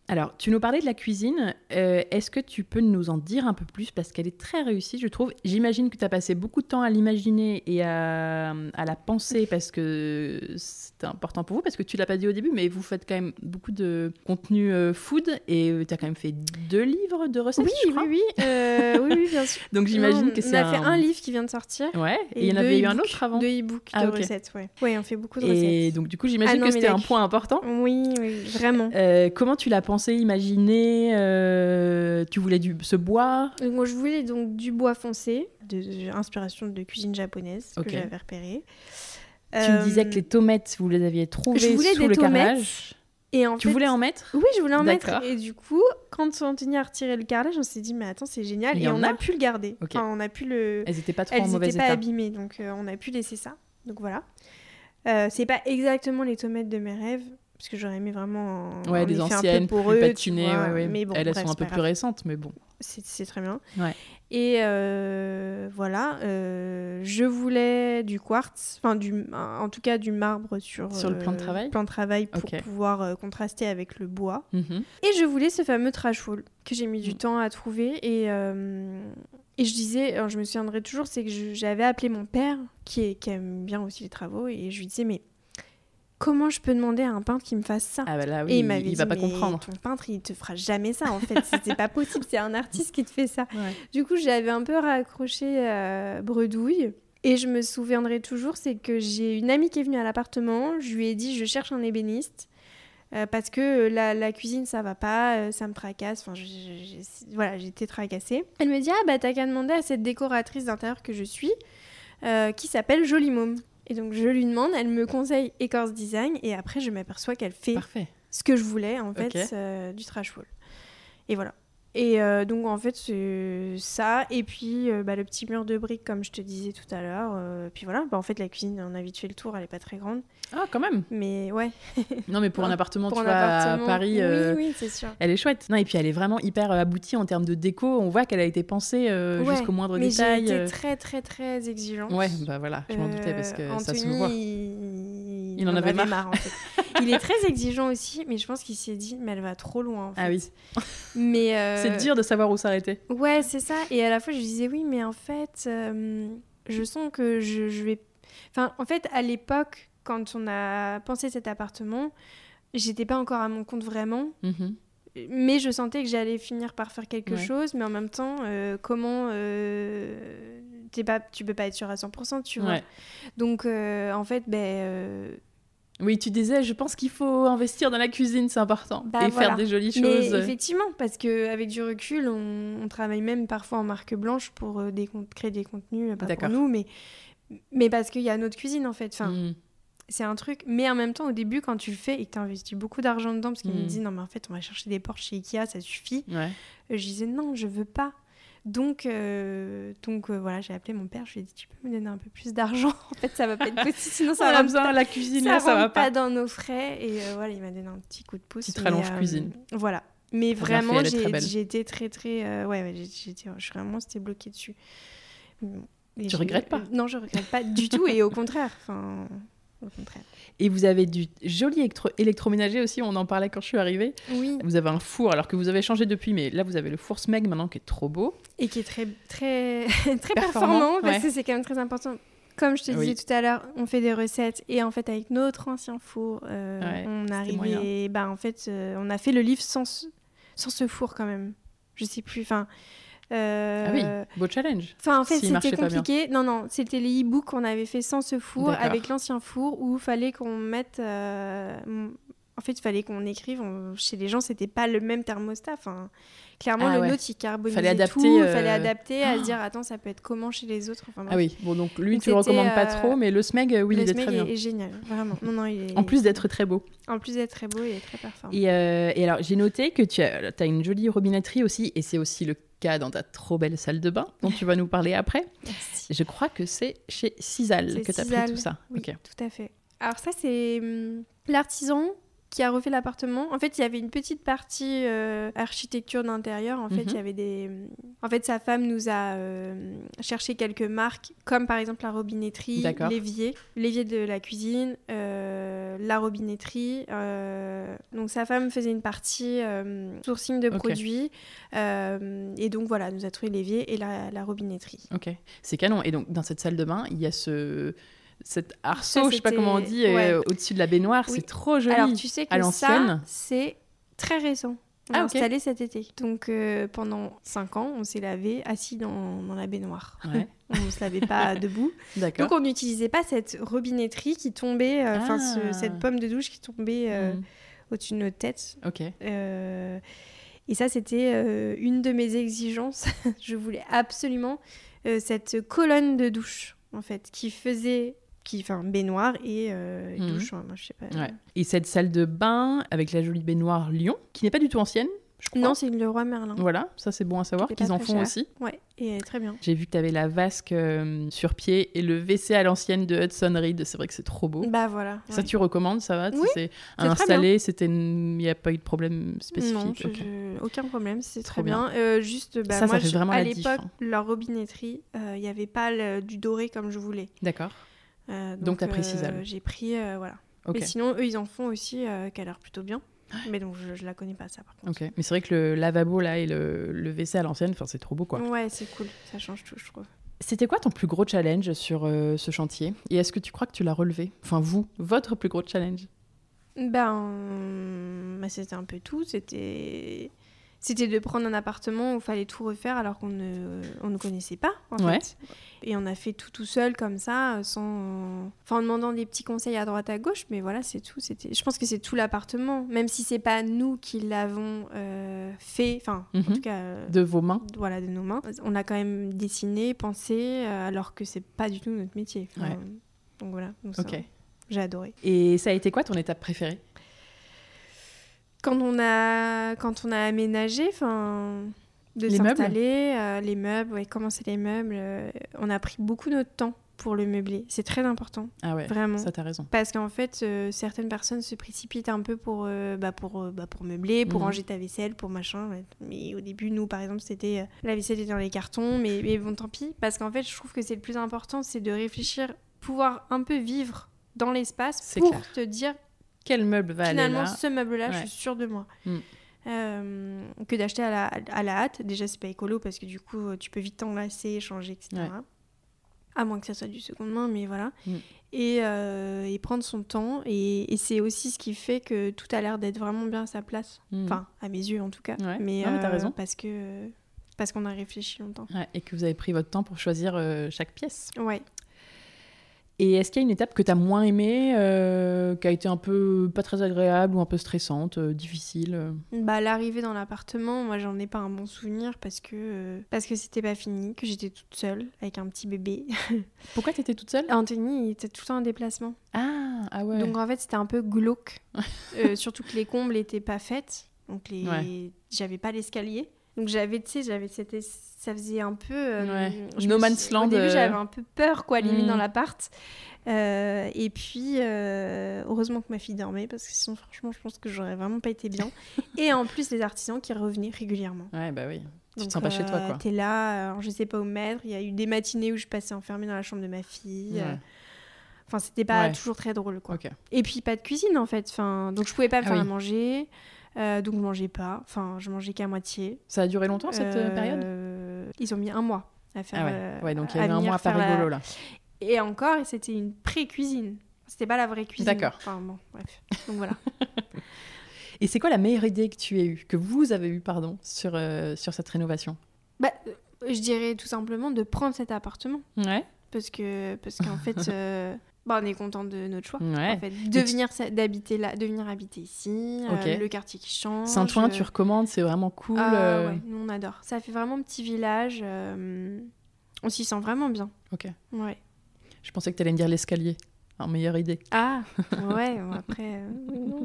Alors, tu nous parlais de la cuisine. Euh, est-ce que tu peux nous en dire un peu plus? Parce qu'elle est très réussie, je trouve. J'imagine que tu as passé beaucoup de temps à l'imaginer et à, la penser parce que c'était important pour vous, parce que tu l'as pas dit au début, mais vous faites quand même beaucoup de contenu euh, food et euh, tu as quand même fait deux livres de recettes, oui, je crois. Oui, oui, oui, bien sûr. [LAUGHS] Donc j'imagine que c'est On a fait un livre qui vient de sortir. Ouais, et, il y en avait eu un autre avant. Deux e-books de ah, recettes, ouais. Oui, on fait beaucoup de recettes. Et donc du coup, j'imagine ah que c'était un point important. Oui, oui, vraiment. comment tu l'as pensé, imaginé euh, Tu voulais du, ce bois? Moi, je voulais donc du bois foncé, de, inspiration de cuisine japonaise que j'avais repéré. Tu me disais que les tomates, vous les aviez trouvées je voulais sous le carrelage. Et en tu voulais en mettre? Oui, je voulais en mettre. Et du coup, quand Anthony a retiré le carrelage, on s'est dit, mais attends, c'est génial. Et, on a, pu le garder. Enfin, on a pu le... Elles n'étaient pas trop en mauvais état. Elles n'étaient pas abîmées, donc euh, on a pu laisser ça. Donc voilà. Euh, c'est pas exactement les tomates de mes rêves, parce que j'aurais aimé vraiment. Ouais, des anciennes, pour eux, patinées, ouais, ouais. Mais bon, elles, sont un peu plus récentes, mais bon. C'est très bien. Ouais. Et euh, voilà, euh, je voulais du quartz, enfin, du, en tout cas du marbre sur, sur le plan de travail, plan de travail pour pouvoir euh, contraster avec le bois. Mhm. Et je voulais ce fameux trash wall que j'ai mis du mm. temps à trouver. Et, et je disais, alors je me souviendrai toujours, c'est que j'avais appelé mon père, qui, est, qui aime bien aussi les travaux, et je lui disais, mais comment je peux demander à un peintre qui me fasse ça ah bah là, oui, Et il, il dit, va pas comprendre. Ton peintre, il te fera jamais ça en fait. C'était pas possible. C'est un artiste qui te fait ça. Du coup, j'avais un peu raccroché euh, bredouille. Et je me souviendrai toujours, c'est que j'ai une amie qui est venue à l'appartement. Je lui ai dit, je cherche un ébéniste. Euh, parce que la, cuisine ça va pas, euh, ça me tracasse, enfin voilà j'étais tracassée. Elle me dit ah bah t'as qu'à demander à cette décoratrice d'intérieur que je suis, qui s'appelle Jolie Môme. Et donc je lui demande, elle me conseille Ecorse Design et après je m'aperçois qu'elle fait ce que je voulais en fait euh, du trash wall. Et voilà. Et euh, donc en fait c'est ça et puis euh, bah, le petit mur de briques comme je te disais tout à l'heure. Euh, puis voilà, bah, en fait la cuisine on a vite fait le tour, elle est pas très grande. Ah quand même. Mais ouais. [LAUGHS] non mais pour un appartement tu vois à Paris, oui, oui, c'est sûr. Elle est chouette. Non et puis elle est vraiment hyper aboutie en termes de déco. On voit qu'elle a été pensée jusqu'au moindre mais détail. J'ai été très très très exigeante. Ouais bah voilà, je m'en doutais parce que ça se voit. Il, il en avait marre. en fait. il est très exigeant aussi, mais je pense qu'il s'est dit mais elle va trop loin. En ah fait. Ah oui. Mais [LAUGHS] c'est dur de savoir où s'arrêter. Ouais, c'est ça. Et à la fois, je disais oui, mais en fait, euh, je sens que je, vais. Enfin, en fait, à l'époque, quand on a pensé cet appartement, j'étais pas encore à mon compte vraiment. Mhm. Mais je sentais que j'allais finir par faire quelque chose, mais en même temps, euh, comment euh, pas, tu peux pas être sûr à 100%, tu vois. Donc, en fait, ben, oui, tu disais, je pense qu'il faut investir dans la cuisine, c'est important. Bah, et faire des jolies choses. Mais effectivement, parce qu'avec du recul, on, travaille même parfois en marque blanche pour euh, des, créer des contenus, euh, pas pour nous, mais, mais parce qu'il y a notre cuisine en fait. Enfin, hmm. C'est un truc. Mais en même temps, au début, quand tu le fais et que tu investis beaucoup d'argent dedans, parce qu'ils me hmm. disent, non, mais en fait, on va chercher des portes chez Ikea, ça suffit. Ouais. Euh, je disais, non, je veux pas. Donc, euh, donc euh, voilà, j'ai appelé mon père, je lui ai dit Tu peux me donner un peu plus d'argent [LAUGHS] En fait, ça va pas être possible, sinon ça va. besoin de la cuisine, ça, ça va pas. dans nos frais. Et euh, voilà, il m'a donné un petit coup de pouce. Petite rallonge cuisine. Voilà. Mais vraiment, j'ai été très, très. ouais, ouais j'étais vraiment, c'était bloqué dessus. tu regrettes pas Non, je regrette pas du tout. Et au contraire, enfin, au contraire. Et vous avez du joli électroménager aussi, on en parlait quand je suis arrivée. Oui. Vous avez un four, alors que vous avez changé depuis, mais là vous avez le four Smeg maintenant qui est trop beau. Et qui est très, très, [LAUGHS] très performant, parce que c'est quand même très important. Comme je te disais tout à l'heure, on fait des recettes et en fait avec notre ancien four, euh, on arrivait, bah en fait, euh, on a fait le livre sans, sans ce four quand même. Je sais plus, enfin, euh, ah oui, beau challenge. Enfin, en fait, c'était compliqué. Non, non, c'était les e-books qu'on avait fait sans ce four, avec l'ancien four, où il fallait qu'on mette. Euh, en fait, il fallait qu'on écrive. Chez les gens, c'était pas le même thermostat. Enfin, clairement, ah le nôtre, il carbonisait fallait adapter, tout. Il fallait euh, adapter à se [GASPS] dire, attends, ça peut être comment chez les autres. ah oui, bon, donc lui, tu le recommandes pas trop, mais le SMEG, oui, il est très bien. est génial, vraiment. Non, non, il est... En plus d'être très beau. En plus d'être très beau, il est très performant. Et, et alors, j'ai noté que tu as, as une jolie robinetterie aussi, et c'est aussi le dans ta trop belle salle de bain, dont tu vas nous parler après. Je crois que c'est chez Cisal que tu as pris tout ça. Oui, tout à fait. Alors ça, c'est hum, l'artisan qui a refait l'appartement. En fait, il y avait une petite partie euh, architecture d'intérieur. En fait, il y mhm. avait des. En fait, sa femme nous a euh, cherché quelques marques, comme par exemple la robinetterie, l'évier, l'évier de la cuisine, euh, la robinetterie. Donc, sa femme faisait une partie sourcing de produits. et donc, voilà, nous a trouvé l'évier et la, la robinetterie. Ok, c'est canon. Et donc, dans cette salle de bain, il y a ce cet arceau, je sais pas comment on dit, euh, au-dessus de la baignoire. C'est trop joli. Alors, tu sais que ça, c'est très récent. On ah, installé cet été. Donc, euh, pendant 5 ans, on s'est lavé assis dans, dans la baignoire. [LAUGHS] on ne se lavait pas [LAUGHS] debout. Donc, on n'utilisait pas cette robinetterie qui tombait, euh, enfin, ah. cette pomme de douche qui tombait hmm. au-dessus de notre tête. Ok. et ça, c'était une de mes exigences. [LAUGHS] je voulais absolument cette colonne de douche, en fait, qui faisait qui enfin baignoire et euh, mhm. douche moi je sais pas. Et cette salle de bain avec la jolie baignoire Lyon qui n'est pas du tout ancienne je crois. non c'est le roi Merlin. Voilà ça c'est bon à savoir qu'ils en font aussi. Ouais et elle est très bien. J'ai vu que tu avais la vasque euh, sur pied et le WC à l'ancienne de Hudson Reed. C'est vrai que c'est trop beau. Bah voilà ça tu recommandes ça va oui, c'est installé c'était il n'y a pas eu de problème spécifique. Non, aucun problème c'est très bien, euh, juste bah, ça, moi, ça fait vraiment à l'époque hein. leur robinetterie il n'y avait pas du doré comme je voulais. D'accord euh, donc, tu as pris euh, J'ai pris, euh, voilà. Mais sinon, eux, ils en font aussi, qui a l'air plutôt bien. Mais donc, je, je, la connais pas, ça, par contre. Ok. Mais c'est vrai que le lavabo, là, et le, le WC à l'ancienne, c'est trop beau, quoi. Ouais, c'est cool. Ça change tout, je trouve. C'était quoi ton plus gros challenge sur ce chantier? Et est-ce que tu crois que tu l'as relevé? Enfin, vous, votre plus gros challenge? Ben, bah, c'était un peu tout. C'était c'était de prendre un appartement où il fallait tout refaire alors qu'on ne, on ne connaissait pas en fait. Et on a fait tout tout seul comme ça, sans, enfin en demandant des petits conseils à droite à gauche, mais voilà c'est tout. C'était, je pense que c'est tout l'appartement, même si c'est pas nous qui l'avons euh, fait, enfin en mhm. tout cas euh, de vos mains. Voilà de nos mains. On a quand même dessiné, pensé, euh, alors que c'est pas du tout notre métier. Donc voilà. ok. J'ai adoré. Et ça a été quoi ton étape préférée? Quand on a quand on a aménagé, enfin de s'installer, les meubles, ouais, commencer les meubles. on a pris beaucoup notre temps pour le meubler. C'est très important. Ah ouais, vraiment. Ça, t'as raison. Parce qu'en fait, euh, certaines personnes se précipitent un peu pour, euh, bah pour, euh, bah pour meubler, pour mhm. ranger ta vaisselle, pour machin. Mais au début, nous, par exemple, c'était la vaisselle était dans les cartons, mais, mais bon, tant pis. Parce qu'en fait, je trouve que c'est le plus important, c'est de réfléchir, pouvoir un peu vivre dans l'espace pour te dire quel meuble va aller là. Finalement, ce meuble-là, je suis sûre de moi. Mm. que d'acheter à la, à la hâte. Déjà, c'est pas écolo parce que du coup, tu peux vite t'enlacer, changer, etc à moins que ça soit du seconde main, mais voilà. Mm. Et, euh, et, prendre son temps. Et, et c'est aussi ce qui fait que tout a l'air d'être vraiment bien à sa place. Mm. Enfin, à mes yeux en tout cas. Mais, as raison. Euh, parce que parce qu'on a réfléchi longtemps. et que vous avez pris votre temps pour choisir euh, chaque pièce. Ouais. Et est-ce qu'il y a une étape que tu as moins aimée, euh, qui a été un peu pas très agréable ou un peu stressante, euh, difficile euh? Bah l'arrivée dans l'appartement, moi j'en ai pas un bon souvenir parce que parce que c'était pas fini, que j'étais toute seule avec un petit bébé. [LAUGHS] Pourquoi tu étais toute seule? Anthony il était tout le temps en déplacement. Ah ah ouais. Donc en fait c'était un peu glauque, [LAUGHS] surtout que les combles étaient pas faites, donc les j'avais pas l'escalier. Donc j'avais, tu sais, j'avais cette, ça faisait un peu euh, no man's land. Au début, euh. j'avais un peu peur, quoi, limite dans mm. l'appart. Euh, et puis, heureusement que ma fille dormait parce que sinon, franchement, je pense que j'aurais vraiment pas été bien. [LAUGHS] et en plus, les artisans qui revenaient régulièrement. Ouais, bah oui. Tu te sens pas chez toi, quoi. T'es là, je sais pas où mettre. Il y a eu des matinées où je passais enfermée dans la chambre de ma fille. Enfin, c'était pas toujours très drôle, quoi. Et puis, pas de cuisine, en fait. Enfin, donc, je pouvais pas me ah faire à manger. Euh, donc je mangeais pas, enfin je mangeais qu'à moitié. Ça a duré longtemps cette euh, période Ils ont mis un mois à faire. Ah ouais. Euh, ouais donc il y a eu un mois pas rigolo là. Et encore, c'était une pré-cuisine. C'était pas la vraie cuisine. D'accord. Enfin bon, bref. Donc voilà. [LAUGHS] Et c'est quoi la meilleure idée que tu aies eue, que vous avez eue, pardon, sur, sur cette rénovation? Bah, Je dirais tout simplement de prendre cet appartement. Ouais. Parce que parce qu'en fait, [LAUGHS] bah, on est content de notre choix. En fait. De venir, d'habiter là, de venir habiter ici, euh, le quartier qui change. Saint-Ouen, tu recommandes, c'est vraiment cool. Ah, euh. ouais, nous on adore. Ça fait vraiment petit village. Euh, on s'y sent vraiment bien. Ok. Ouais. Je pensais que tu allais me dire l'escalier. En meilleure idée. Ah, ouais, après.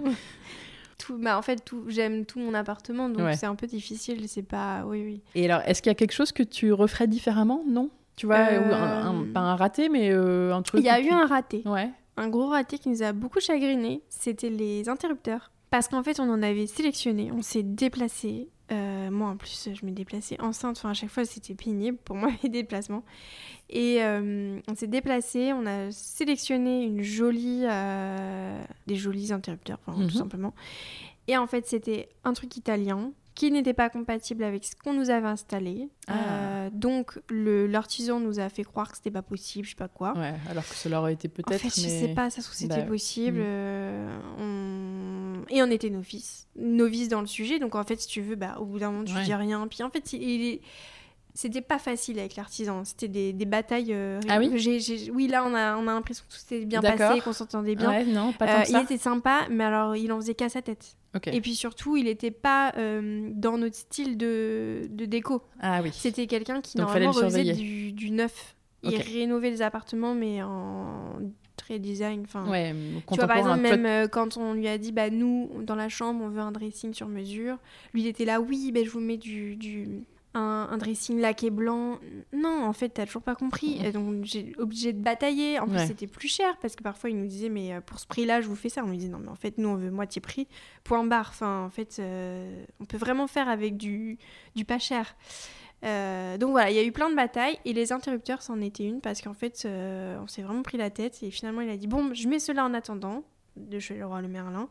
[LAUGHS] tout, bah, en fait, tout, j'aime tout mon appartement, donc c'est un peu difficile. C'est pas. Oui, oui. Et alors, est-ce qu'il y a quelque chose que tu referais différemment? Non? Tu vois, un, pas un raté, mais euh, un truc. Il y a eu un raté. Ouais. Un gros raté qui nous a beaucoup chagriné, c'était les interrupteurs. Parce qu'en fait, on en avait sélectionné, on s'est déplacé. Euh, moi, en plus, je me déplaçais enceinte. Enfin, à chaque fois, c'était pénible pour [LAUGHS] moi, les déplacements. Et euh, on s'est déplacé, on a sélectionné une jolie, des jolis interrupteurs, tout mhm. simplement. Et en fait, c'était un truc italien qui n'était pas compatible avec ce qu'on nous avait installé. Ah. Euh, donc l'artisan nous a fait croire que c'était pas possible, je sais pas quoi. Ouais, alors que cela aurait été peut-être. En fait, je sais pas, ça se trouve c'était bah, possible. Mm. Euh, Et on était novices, novices dans le sujet. Donc en fait, si tu veux, bah au bout d'un moment tu dis rien. Puis en fait, il c'était pas facile avec l'artisan. C'était des, des, batailles. Euh, ah oui Oui, là, on a, on a l'impression que tout s'était bien passé, qu'on s'entendait bien. Ouais, non, pas tant euh, Il était sympa, mais alors, il en faisait qu'à sa tête. Et puis surtout, il n'était pas euh, dans notre style de, de déco. Ah oui. C'était quelqu'un qui, normalement, faisait du, du, neuf. Il rénovait les appartements, mais en très design. Enfin, ouais, tu vois, par exemple, même quand on lui a dit, bah, nous, dans la chambre, on veut un dressing sur mesure, lui, il était là, oui, bah, je vous mets du, du un, dressing laqué blanc. Non, en fait, t'as toujours pas compris. Et donc, j'ai obligé de batailler. En plus, c'était plus cher parce que parfois, il nous disait, mais euh, pour ce prix-là, je vous fais ça. On lui disait, non, mais en fait, nous, on veut moitié prix. Point barre. Enfin, en fait, euh, on peut vraiment faire avec du, du pas cher. Euh, donc voilà, il y a eu plein de batailles et les interrupteurs, c'en était une parce qu'en fait, on s'est vraiment pris la tête et finalement, il a dit, bon, je mets cela en attendant de chez le roi le Merlin.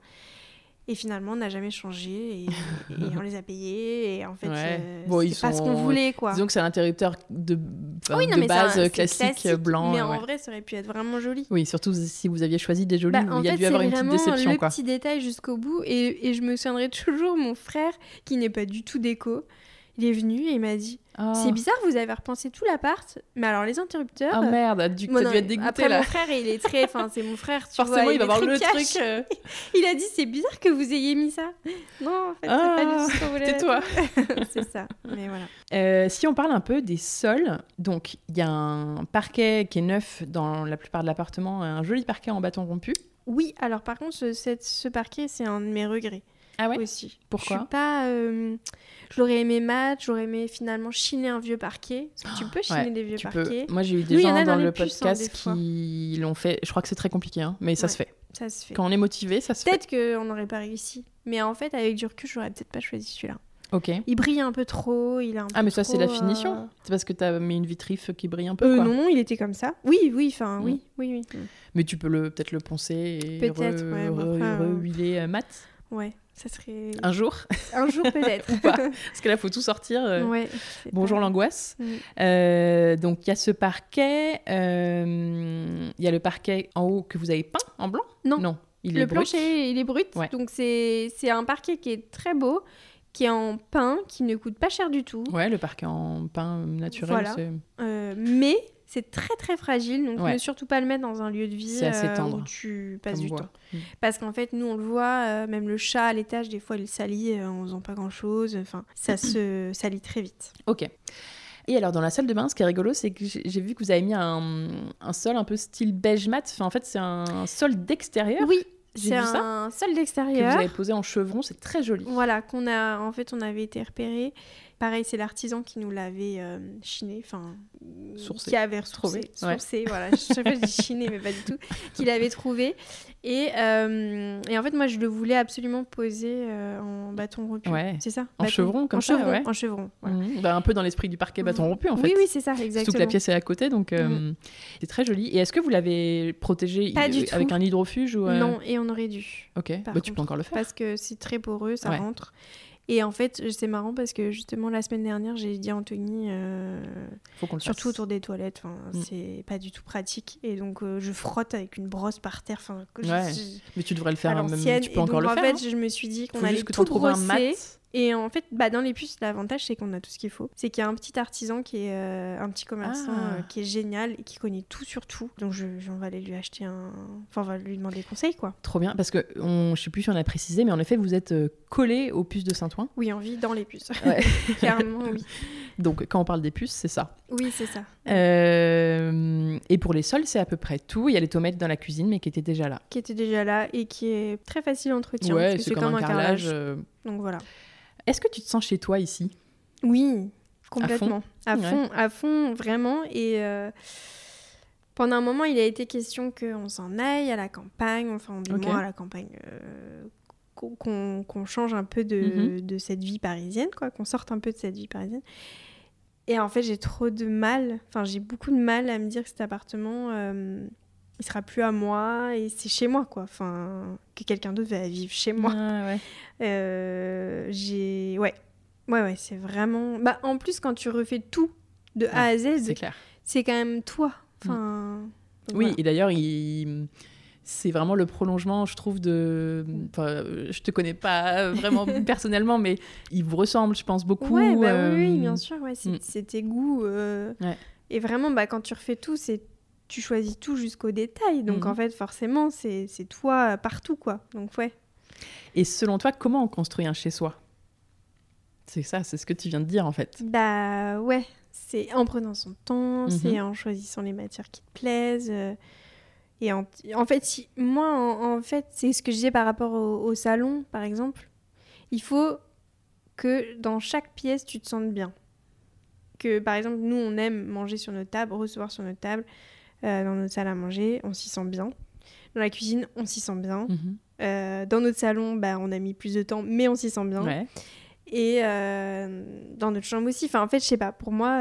Et finalement, on n'a jamais changé [LAUGHS] et, on les a payés. Et en fait, euh, c'est pas ce qu'on voulait. Quoi. Disons que c'est un interrupteur de, oui, de base classique, blanc. Mais en vrai, ça aurait pu être vraiment joli. Oui, surtout si vous aviez choisi des jolis. Bah, il y a dû avoir une petite déception. le petit détail jusqu'au bout. Et, et je me souviendrai toujours mon frère, qui n'est pas du tout déco, il est venu et il m'a dit oh. C'est bizarre, vous avez repensé tout l'appart, mais alors les interrupteurs. Oh merde, du coup, t'as dû être dégoûté après, là. Mon frère, il est très. Enfin, c'est mon frère, tu Forcément, vois, il, va voir le truc. Euh. [LAUGHS] il a dit C'est bizarre que vous ayez mis ça. Non, en fait, c'est pas du tout ce qu'on voulait. C'est toi. [LAUGHS] c'est ça, mais voilà. Euh, si on parle un peu des sols, donc il y a un parquet qui est neuf dans la plupart de l'appartement, un joli parquet en bâton rompu. Oui, alors par contre, ce, ce parquet, c'est un de mes regrets. Ah ouais aussi. Pourquoi Je suis pas. Euh, j'aurais aimé mat, j'aurais aimé finalement chiner un vieux parquet. Parce que tu peux chiner des vieux parquets. Moi, j'ai eu des gens dans, le podcast qui l'ont fait. Je crois que c'est très compliqué, hein, mais ça se fait. Ça se fait. Quand on est motivé, ça se fait. Peut-être qu'on n'aurait pas réussi. Mais en fait, avec du recul, j'aurais peut-être pas choisi celui-là. Ok. Il brille un peu trop, il a un Ah, mais ça, c'est la finition euh, C'est parce que tu as mis une vitrif qui brille un peu euh, quoi. Non, il était comme ça. Oui, oui, enfin, oui, mm. oui, oui. Mais tu peux le peut-être le poncer et re, re, mat Ouais, ça serait. Un jour Un jour peut-être. [LAUGHS] Ou pas Parce que là, il faut tout sortir. Euh. Bonjour l'angoisse. Mm. donc, il y a ce parquet. Il y a le parquet en haut que vous avez peint en blanc? Non. Non. Il le est plancher, il est brut. Donc, c'est un parquet qui est très beau qui est en pain, qui ne coûte pas cher du tout. Ouais, le parquet en pain naturel. Voilà. Euh, mais c'est très très fragile, donc ne surtout pas le mettre dans un lieu de vie euh, où tu passes du temps. Mm. Parce qu'en fait, nous on le voit, euh, même le chat à l'étage, des fois il salit en faisant pas grand chose. Enfin, ça [CLEARS THROAT] se salit très vite. Ok. Et alors, dans la salle de bain, ce qui est rigolo, c'est que j'ai vu que vous avez mis un, un, sol un peu style beige mat. Enfin, en fait, c'est un sol d'extérieur. Oui, c'est un sol d'extérieur. Que vous avez posé en chevron, c'est très joli. Voilà, qu'on a, en fait, on avait été repéré. Pareil, c'est l'artisan qui nous l'avait euh, chiné, enfin, qui avait retrouvé, sourcé, voilà. Je sais pas si chiné, mais pas du tout, [LAUGHS] qui l'avait trouvé. Et, euh, et, en fait, moi, je le voulais absolument poser euh, en bâton rompu. C'est ça En chevron, comme en ça, chevron, ouais. En chevron. Mmh. Bah, un peu dans l'esprit du parquet bâton rompu, en fait. Oui, oui, c'est ça, exactement. Surtout que la pièce est à côté, donc mmh. c'est très joli. Et est-ce que vous l'avez protégé avec un hydrofuge ou Non, et on aurait dû. Ok, bah, tu peux encore le faire. Parce que c'est très poreux, ça rentre. Et en fait, c'est marrant parce que justement la semaine dernière, j'ai dit à Anthony, euh, surtout autour des toilettes, mm. c'est pas du tout pratique. Et donc euh, je frotte avec une brosse par terre. Ouais. Mais tu devrais le faire, même, tu peux encore le en faire. En fait, je me suis dit qu'on allait tout brosser. Un mat et en fait, bah, dans les puces, l'avantage, c'est qu'on a tout ce qu'il faut. C'est qu'il y a un petit artisan qui est euh, un petit commerçant ah. euh, qui est génial et qui connaît tout sur tout. Donc, je, on va aller lui acheter un. Enfin, on va lui demander conseil, quoi. Trop bien, parce que on, je sais plus si on a précisé, mais en effet, vous êtes euh, collé aux puces de Saint-Ouen. Oui, on vit dans les puces. [LAUGHS] Clairement, oui. [LAUGHS] Donc, quand on parle des puces, c'est ça. Oui, c'est ça. et pour les sols, c'est à peu près tout. Il y a les tomates dans la cuisine, mais qui étaient déjà là. Qui étaient déjà là et qui est très facile d'entretien. Ouais, c'est comme, un carrelage. Donc voilà. Est-ce que tu te sens chez toi ici? Oui, complètement. À fond, à fond, vraiment. Et euh, pendant un moment, il a été question qu'on s'en aille à la campagne, enfin, du moins à la campagne, euh, qu'on change un peu mhm. de, cette vie parisienne, quoi, qu'on sorte un peu de cette vie parisienne. Et en fait, j'ai trop de mal, enfin, j'ai beaucoup de mal à me dire que cet appartement. Euh, il sera plus à moi et c'est chez moi quoi enfin que quelqu'un d'autre va vivre chez moi ouais. [LAUGHS] Euh, j'ai ouais ouais ouais c'est vraiment bah en plus quand tu refais tout de A à Z c'est clair c'est quand même toi enfin oui et d'ailleurs il c'est vraiment le prolongement, je trouve, de. Enfin, je te connais pas vraiment [LAUGHS] personnellement, mais il vous ressemble, je pense, beaucoup. Ouais, bah oui, euh, bien sûr, ouais, c'est mm. tes goûts. Euh, et vraiment, bah, quand tu refais tout, c'est tu choisis tout jusqu'au détail. Donc en mhm. fait, forcément, c'est toi partout, quoi. Donc ouais. Et selon toi, comment on construit un chez-soi? C'est ça, c'est ce que tu viens de dire en fait. Bah ouais, c'est en prenant son temps, mhm. c'est en choisissant les matières qui te plaisent. Euh, et en, en, fait, si, moi, en, fait, c'est ce que je disais par rapport au, salon, par exemple. Il faut que dans chaque pièce, tu te sentes bien. Que par exemple, nous, on aime manger sur notre table, recevoir sur notre table. Euh, dans notre salle à manger, on s'y sent bien. Dans la cuisine, on s'y sent bien. Mhm. Euh, dans notre salon, bah, on a mis plus de temps, mais on s'y sent bien. Et euh, dans notre chambre aussi. Enfin, en fait, je sais pas, pour moi.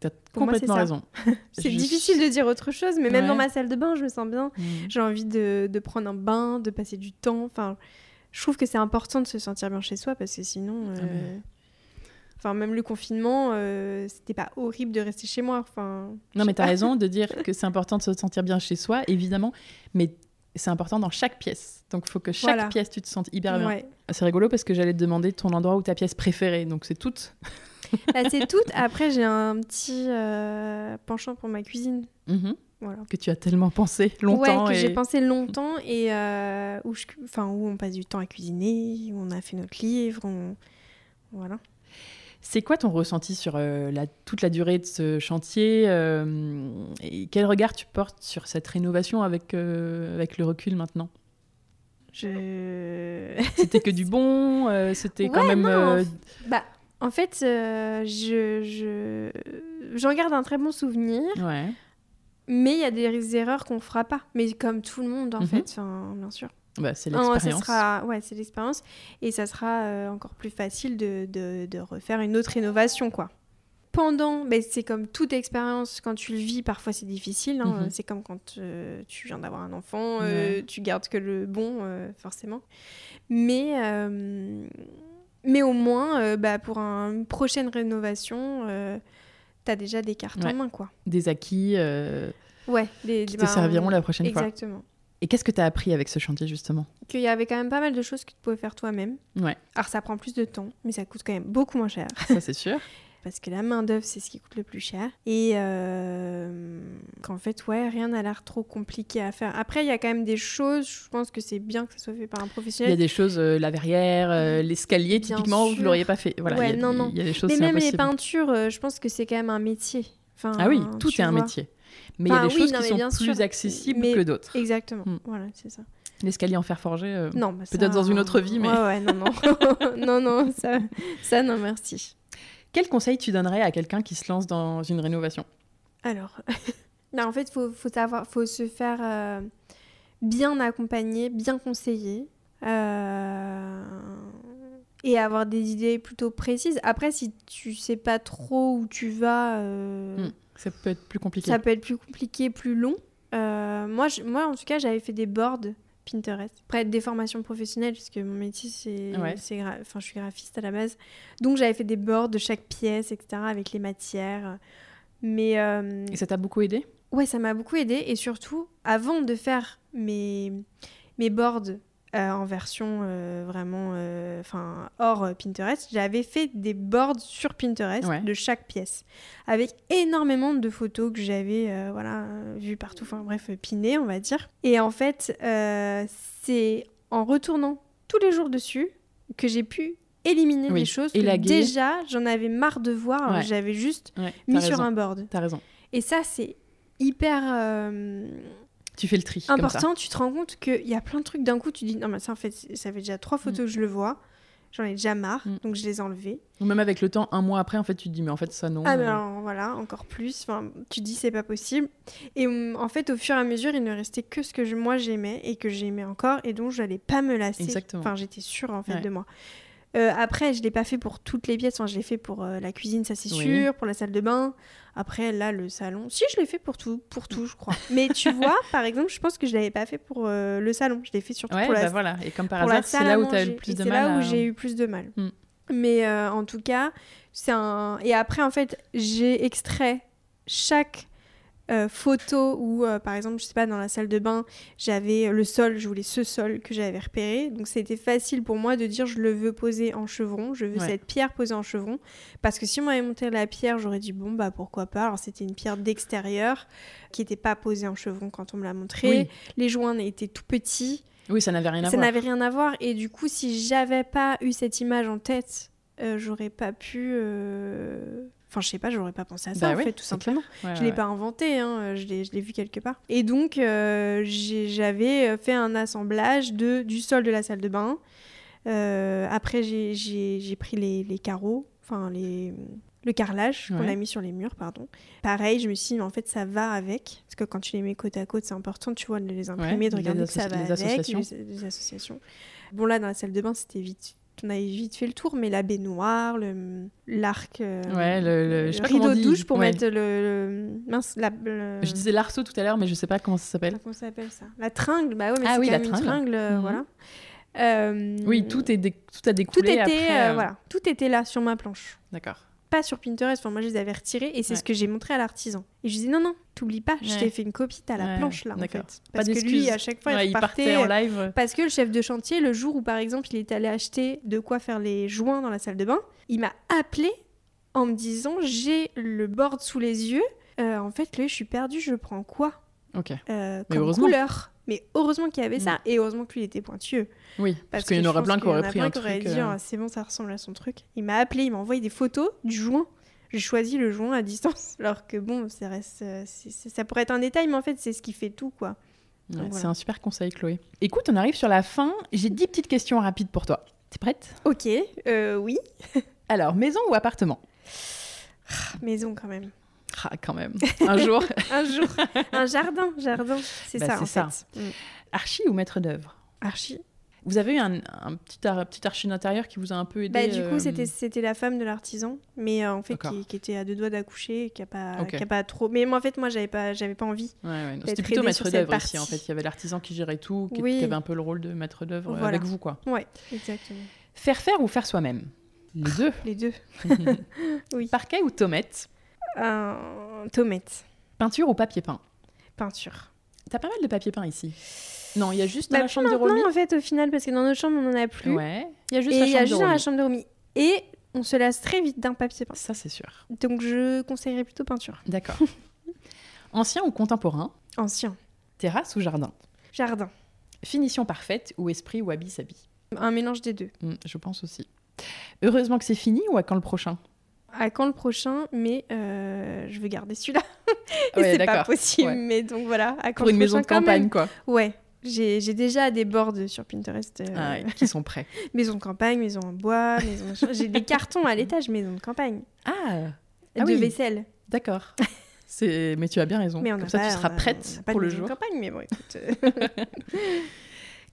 T'as complètement raison. [LAUGHS] c'est difficile de dire autre chose, mais même dans ma salle de bain, je me sens bien. Mhm. J'ai envie de, de, prendre un bain, de passer du temps. Enfin, je trouve que c'est important de se sentir bien chez soi parce que sinon. Ah Enfin, même le confinement, euh, c'était pas horrible de rester chez moi. Enfin, non, mais tu as raison de dire [LAUGHS] que c'est important de se sentir bien chez soi, évidemment, mais c'est important dans chaque pièce. Donc, il faut que chaque pièce, tu te sentes hyper bien. C'est rigolo parce que j'allais te demander ton endroit ou ta pièce préférée. Donc, c'est toutes. bah, c'est toutes. Après, j'ai un petit euh, penchant pour ma cuisine. Mm-hmm. Voilà. Que tu as tellement pensé longtemps. Ouais, que j'ai pensé longtemps et euh, où, je... enfin, où on passe du temps à cuisiner, où on a fait notre livre. On... Voilà. C'est quoi ton ressenti sur euh, la, toute la durée de ce chantier euh, et Quel regard tu portes sur cette rénovation avec, euh, avec le recul maintenant? Je... [LAUGHS] c'était que du bon C'était quand même... Bah, en fait, je, je... j'en garde un très bon souvenir. Ouais. Mais il y a des erreurs qu'on fera pas. Mais comme tout le monde, en mhm. fait, bien sûr. Bah, c'est l'expérience. Sera... Ouais, c'est l'expérience. Et ça sera euh, encore plus facile de, de, de, refaire une autre rénovation, quoi. Pendant, mais c'est comme toute expérience, quand tu le vis, parfois c'est difficile. Hein. Mhm. C'est comme quand euh, tu viens d'avoir un enfant, euh, tu gardes que le bon, forcément. Mais, mais au moins, bah, pour une prochaine rénovation, tu as déjà des cartes en main, quoi. Des acquis ouais, des, qui te serviront la prochaine fois. Exactement. Et qu'est-ce que tu as appris avec ce chantier justement? Qu'il y avait quand même pas mal de choses que tu pouvais faire toi-même. Ouais. Alors ça prend plus de temps, mais ça coûte quand même beaucoup moins cher. Ça c'est sûr. [LAUGHS] Parce que la main-d'œuvre, c'est ce qui coûte le plus cher. Et euh, qu'en fait, ouais, rien n'a l'air trop compliqué à faire. Après, il y a quand même des choses, je pense que c'est bien que ça soit fait par un professionnel. Il y a des choses, euh, la verrière, euh, l'escalier, typiquement, vous ne l'auriez pas fait. Voilà, ouais, y a, non, non. Il y a des choses Mais même les peintures, je pense que c'est quand même un métier. Enfin, ah oui, tout est un métier. Mais il y a des choses qui sont plus accessibles que d'autres. Exactement. Hmm. Voilà, c'est ça. L'escalier en fer forgé, euh, bah peut-être dans une autre vie, mais. Ouais, ouais, non, non. [LAUGHS] non, non, ça, ça, non, merci. Quel conseil tu donnerais à quelqu'un qui se lance dans une rénovation? Alors, non, [LAUGHS] en fait, il faut, faut, savoir, faut se faire euh, bien accompagner, bien conseiller. Euh, et avoir des idées plutôt précises. Après, si tu sais pas trop où tu vas, hmm. Ça peut être plus compliqué. Ça peut être plus compliqué, plus long. Euh, moi, moi, en tout cas, j'avais fait des boards Pinterest. Après, des formations professionnelles, puisque mon métier, c'est. Enfin, je suis graphiste à la base. Donc, j'avais fait des boards de chaque pièce, etc., avec les matières. Mais. Euh, Et ça t'a beaucoup aidé? Ouais, ça m'a beaucoup aidé. Et surtout, avant de faire mes, mes boards euh, en version euh, vraiment euh, enfin hors Pinterest, j'avais fait des boards sur Pinterest de chaque pièce avec énormément de photos que j'avais voilà vues partout, enfin bref pinées on va dire. Et en fait, c'est en retournant tous les jours dessus que j'ai pu éliminer des choses que déjà j'en avais marre de voir, j'avais juste mis sur un board. T'as raison. Et ça c'est hyper tu fais le tri. Important, tu te rends compte qu'il y a plein de trucs d'un coup, tu dis non, mais ça en fait, ça fait déjà trois photos mm. que je le vois. J'en ai déjà marre, mm. donc je les ai enlevées. Ou même avec le temps, un mois après, en fait, tu te dis, mais en fait, ça non. Ah, ben voilà, encore plus. Enfin, tu te dis, c'est pas possible. Et mm, en fait, au fur et à mesure, il ne restait que ce que je, moi j'aimais et que j'aimais encore et dont je n'allais pas me lasser. Exactement. Enfin, j'étais sûre, en fait, de moi. Euh, après, je l'ai pas fait pour toutes les pièces. Enfin, je l'ai fait pour euh, la cuisine, ça c'est sûr, pour la salle de bain. Après, là, le salon. Si, je l'ai fait pour tout, pour tout, je crois. Mais tu [LAUGHS] vois, par exemple, je pense que je l'avais pas fait pour euh, le salon. Je l'ai fait surtout pour la. Bah voilà. Et comme par hasard, c'est là où tu as eu le plus de mal. C'est là où j'ai eu plus de mal. Hmm. Mais en tout cas, c'est un. Et après, en fait, j'ai extrait chaque euh, photo où, euh, par exemple, je sais pas, dans la salle de bain, j'avais le sol, je voulais ce sol que j'avais repéré. Donc c'était facile pour moi de dire je le veux poser en chevron, je veux cette pierre posée en chevron. Parce que si on m'avait montré la pierre, j'aurais dit bon, bah pourquoi pas. Alors c'était une pierre d'extérieur qui n'était pas posée en chevron quand on me l'a montré. Les joints étaient tout petits. Oui, ça n'avait rien à voir. Ça n'avait rien à voir. Et du coup, si j'avais pas eu cette image en tête, euh, j'aurais pas pu Enfin, je sais pas, j'aurais pas pensé à ça, bah en fait, tout simplement. je l'ai pas inventé, hein, je l'ai vu quelque part. Et donc, euh, j'avais fait un assemblage de, du sol de la salle de bain. Euh, après, j'ai pris les, les carreaux, enfin, les, le carrelage qu'on a mis sur les murs, pardon. Pareil, je me suis dit, mais en fait, ça va avec. Parce que quand tu les mets côte à côte, c'est important, tu vois, de les imprimer, de regarder que ça va avec. Associations. les associations. Bon, là, dans la salle de bain, c'était vite on avait vite fait le tour, mais la baignoire, l'arc, euh, ouais, le, rideau de douche pour mettre le, mince, la, Je disais l'arceau tout à l'heure, mais je sais pas comment ça s'appelle. Comment ça s'appelle ça? La tringle, bah ouais, mais ah, oui, la tringle. Une tringle euh, mhm. voilà. Euh, oui, tout, est tout a découlé tout était, après, voilà, tout était là sur ma planche. D'accord sur Pinterest. Enfin, moi, je les avais retirés et c'est ce que j'ai montré à l'artisan. Et je disais non, non, t'oublies pas, je t'ai fait une copie, t'as la planche là. En fait. Parce que lui, à chaque fois, il, partait, en live. Parce que le chef de chantier, le jour où par exemple, il est allé acheter de quoi faire les joints dans la salle de bain, il m'a appelé en me disant j'ai le board sous les yeux. Euh, en fait, là, je suis perdue, je prends quoi Ok. Euh, comme couleur? Mais heureusement qu'il y avait ça, mm. et heureusement que lui était pointueux. Oui, parce, qu'il y en aurait plein qui auraient pris un truc. Aurait dit, euh, ah, c'est bon, ça ressemble à son truc. Il m'a appelé, il m'a envoyé des photos du joint. J'ai choisi le joint à distance, [LAUGHS] alors que bon, ça, reste, euh, ça pourrait être un détail, mais en fait, c'est ce qui fait tout, quoi. C'est un super conseil, Chloé. Écoute, on arrive sur la fin. J'ai 10 petites questions rapides pour toi. T'es prête? Ok, euh, oui. [LAUGHS] Alors, maison ou appartement? Maison quand même. Ah, quand même. [LAUGHS] Un jour. un jour. Un jardin, jardin. C'est bah, ça, en ça. fait. Mm. Archi ou maître d'œuvre? Archi. Vous avez eu un, petit, petit archi d'intérieur qui vous a un peu aidé bah, Du coup, euh, c'était la femme de l'artisan, mais euh, en fait, qui, était à deux doigts d'accoucher, qui a pas, a pas trop. Mais moi, en fait, moi, j'avais pas, j'avais pas envie. C'était plutôt maître d'œuvre ici, en fait. Il y avait l'artisan qui gérait tout, qui, avait un peu le rôle de maître d'œuvre avec vous, quoi. Ouais, exactement. Faire faire ou faire soi-même? Les deux. Les deux. [LAUGHS] [LAUGHS] oui. Parquet ou tomate Un tomate. Peinture ou papier peint? Peinture. T'as pas mal de papier peint ici. Non, il y a juste dans bah, la chambre de Romy. en fait, au final, parce que dans notre chambre, on n'en a plus. Ouais. Il y a juste, et la, chambre y a juste dans la chambre de Romy. Et on se lasse très vite d'un papier peint. Ça, c'est sûr. Donc, je conseillerais plutôt peinture. D'accord. [LAUGHS] Ancien ou contemporain? Ancien. Terrasse ou jardin? Jardin. Finition parfaite ou esprit ou habit s'habille Un mélange des deux. Hmm, je pense aussi. Heureusement que c'est fini ou à quand le prochain? À quand le prochain, mais euh, je veux garder celui-là. [LAUGHS] c'est pas possible, mais donc voilà. À quand Pour une maison de campagne, quoi. Ouais, j'ai déjà des boards sur Pinterest. Euh, ah [LAUGHS] qui sont prêts. maison de campagne, maison en bois, maison J'ai des cartons à l'étage, maison de campagne. Ah, ah De vaisselle. D'accord. [LAUGHS] Mais tu as bien raison. Mais Comme ça, tu seras prête pour le jour. De campagne, mais bon, écoute.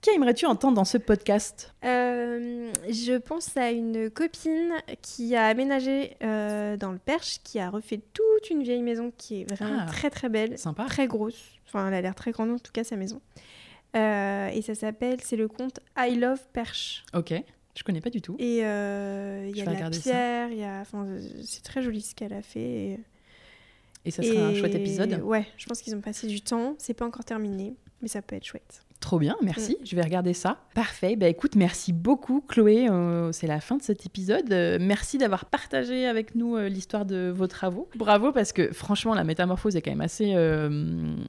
Euh. Qui aimerais-tu entendre dans ce podcast? Euh, Je pense à une copine qui a aménagé dans le Perche, qui a refait toute une vieille maison qui est vraiment ah, très très belle, sympa. très grosse. Enfin, elle a l'air très grande en tout cas sa maison. Euh, et ça s'appelle, c'est le conte I Love Perche. Ok, je connais pas du tout. Et euh, il y a la pierre, il y a, enfin, c'est très joli ce qu'elle a fait. Et, ça sera un chouette épisode. Ouais, je pense qu'ils ont passé du temps. C'est pas encore terminé, mais ça peut être chouette. Trop bien, merci. Mm. Je vais regarder ça. Parfait. Bah écoute, merci beaucoup Chloé. Euh, c'est la fin de cet épisode. Euh, merci d'avoir partagé avec nous euh, l'histoire de vos travaux. Bravo parce que franchement, la métamorphose est quand même assez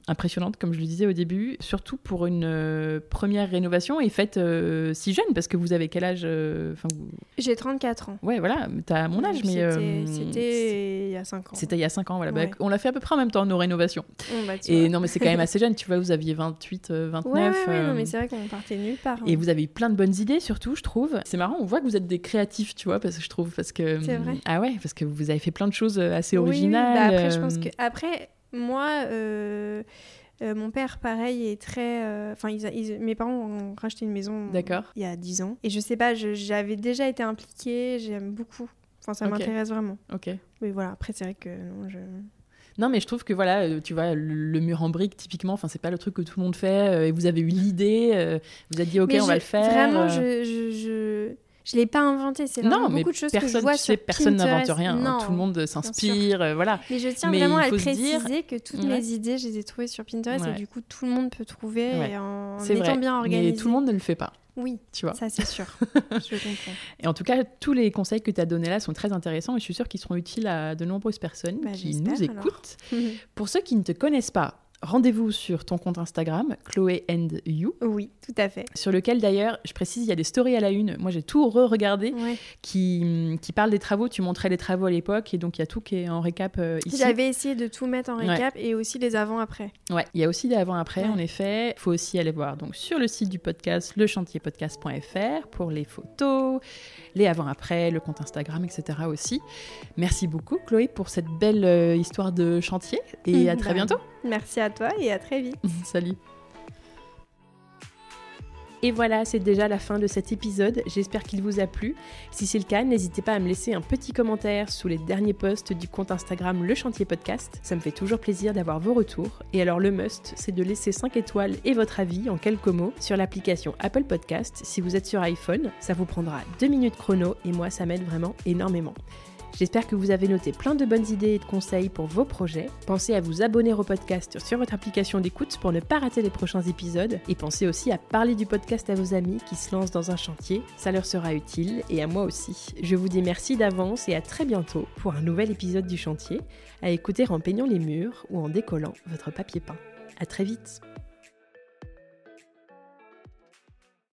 impressionnante, comme je le disais au début, surtout pour une première rénovation et faite si jeune parce que vous avez quel âge J'ai 34 ans. Ouais, voilà, tu as mon âge, mais. C'était il y a 5 ans. C'était il y a 5 ans, voilà. Bah, on l'a fait à peu près en même temps, nos rénovations. Bah, et non, mais c'est quand même assez jeune. Tu vois, vous aviez 28, 29. Ouais, non, mais euh, c'est vrai qu'on partait nulle part. Et hein. vous avez eu plein de bonnes idées, surtout, je trouve. C'est marrant, on voit que vous êtes des créatifs, tu vois, parce que je trouve. Parce que, c'est vrai. Ah ouais, parce que vous avez fait plein de choses euh, assez originales. Oui, bah après, je pense euh. que. Après, moi. mon père, pareil, est très. Enfin, mes parents ont racheté une maison il y a 10 ans. Et je sais pas, j'avais déjà été impliquée, j'aime beaucoup. Enfin, ça m'intéresse vraiment. Ok. Oui, voilà. Après, c'est vrai que non, je. Non, mais je trouve que voilà, euh, tu vois, le, mur en brique, typiquement, enfin, c'est pas le truc que tout le monde fait. Euh, et vous avez eu l'idée, euh, vous avez dit, ok, on va le faire. Vraiment, je, je, je... L'ai pas inventé, c'est vraiment beaucoup de choses personne, que je vois tu sais, personne n'invente rien, hein. tout le monde s'inspire, voilà. Mais je tiens vraiment à préciser que toutes mes idées, je les ai trouvées sur Pinterest et du coup tout le monde peut trouver en étant bien organisé. Mais tout le monde ne le fait pas. Oui, tu vois. ça c'est sûr. [LAUGHS] je comprends. Et en tout cas, tous les conseils que tu as donnés là sont très intéressants et je suis sûre qu'ils seront utiles à de nombreuses personnes bah, qui nous écoutent. [LAUGHS] Pour ceux qui ne te connaissent pas, rendez-vous sur ton compte Instagram, Chloé and You. Oui, tout à fait. Sur lequel d'ailleurs, je précise, il y a des stories à la une. Moi, j'ai tout re-regardé qui, qui parlent des travaux. Tu montrais les travaux à l'époque et donc il y a tout qui est en récap euh, ici. J'avais essayé de tout mettre en récap et aussi les avant-après. Ouais, il y a aussi des avant-après, en effet. Il faut aussi aller voir donc sur le site du podcast, lechantierpodcast.fr pour les photos, les avant-après, le compte Instagram, etc. aussi. Merci beaucoup, Chloé, pour cette belle euh, histoire de chantier et [LAUGHS] à très bah, bientôt. Merci à toi et à très vite. [LAUGHS] Salut. Et voilà, c'est déjà la fin de cet épisode. J'espère qu'il vous a plu. Si c'est le cas, n'hésitez pas à me laisser un petit commentaire sous les derniers posts du compte Instagram Le Chantier Podcast. Ça me fait toujours plaisir d'avoir vos retours. Et alors le must, c'est de laisser 5 étoiles et votre avis en quelques mots sur l'application Apple Podcast si vous êtes sur iPhone. Ça vous prendra 2 minutes chrono et moi ça m'aide vraiment énormément. J'espère que vous avez noté plein de bonnes idées et de conseils pour vos projets. Pensez à vous abonner au podcast sur votre application d'écoute pour ne pas rater les prochains épisodes. Et pensez aussi à parler du podcast à vos amis qui se lancent dans un chantier. Ça leur sera utile et à moi aussi. Je vous dis merci d'avance et à très bientôt pour un nouvel épisode du chantier, à écouter en peignant les murs ou en décollant votre papier peint. À très vite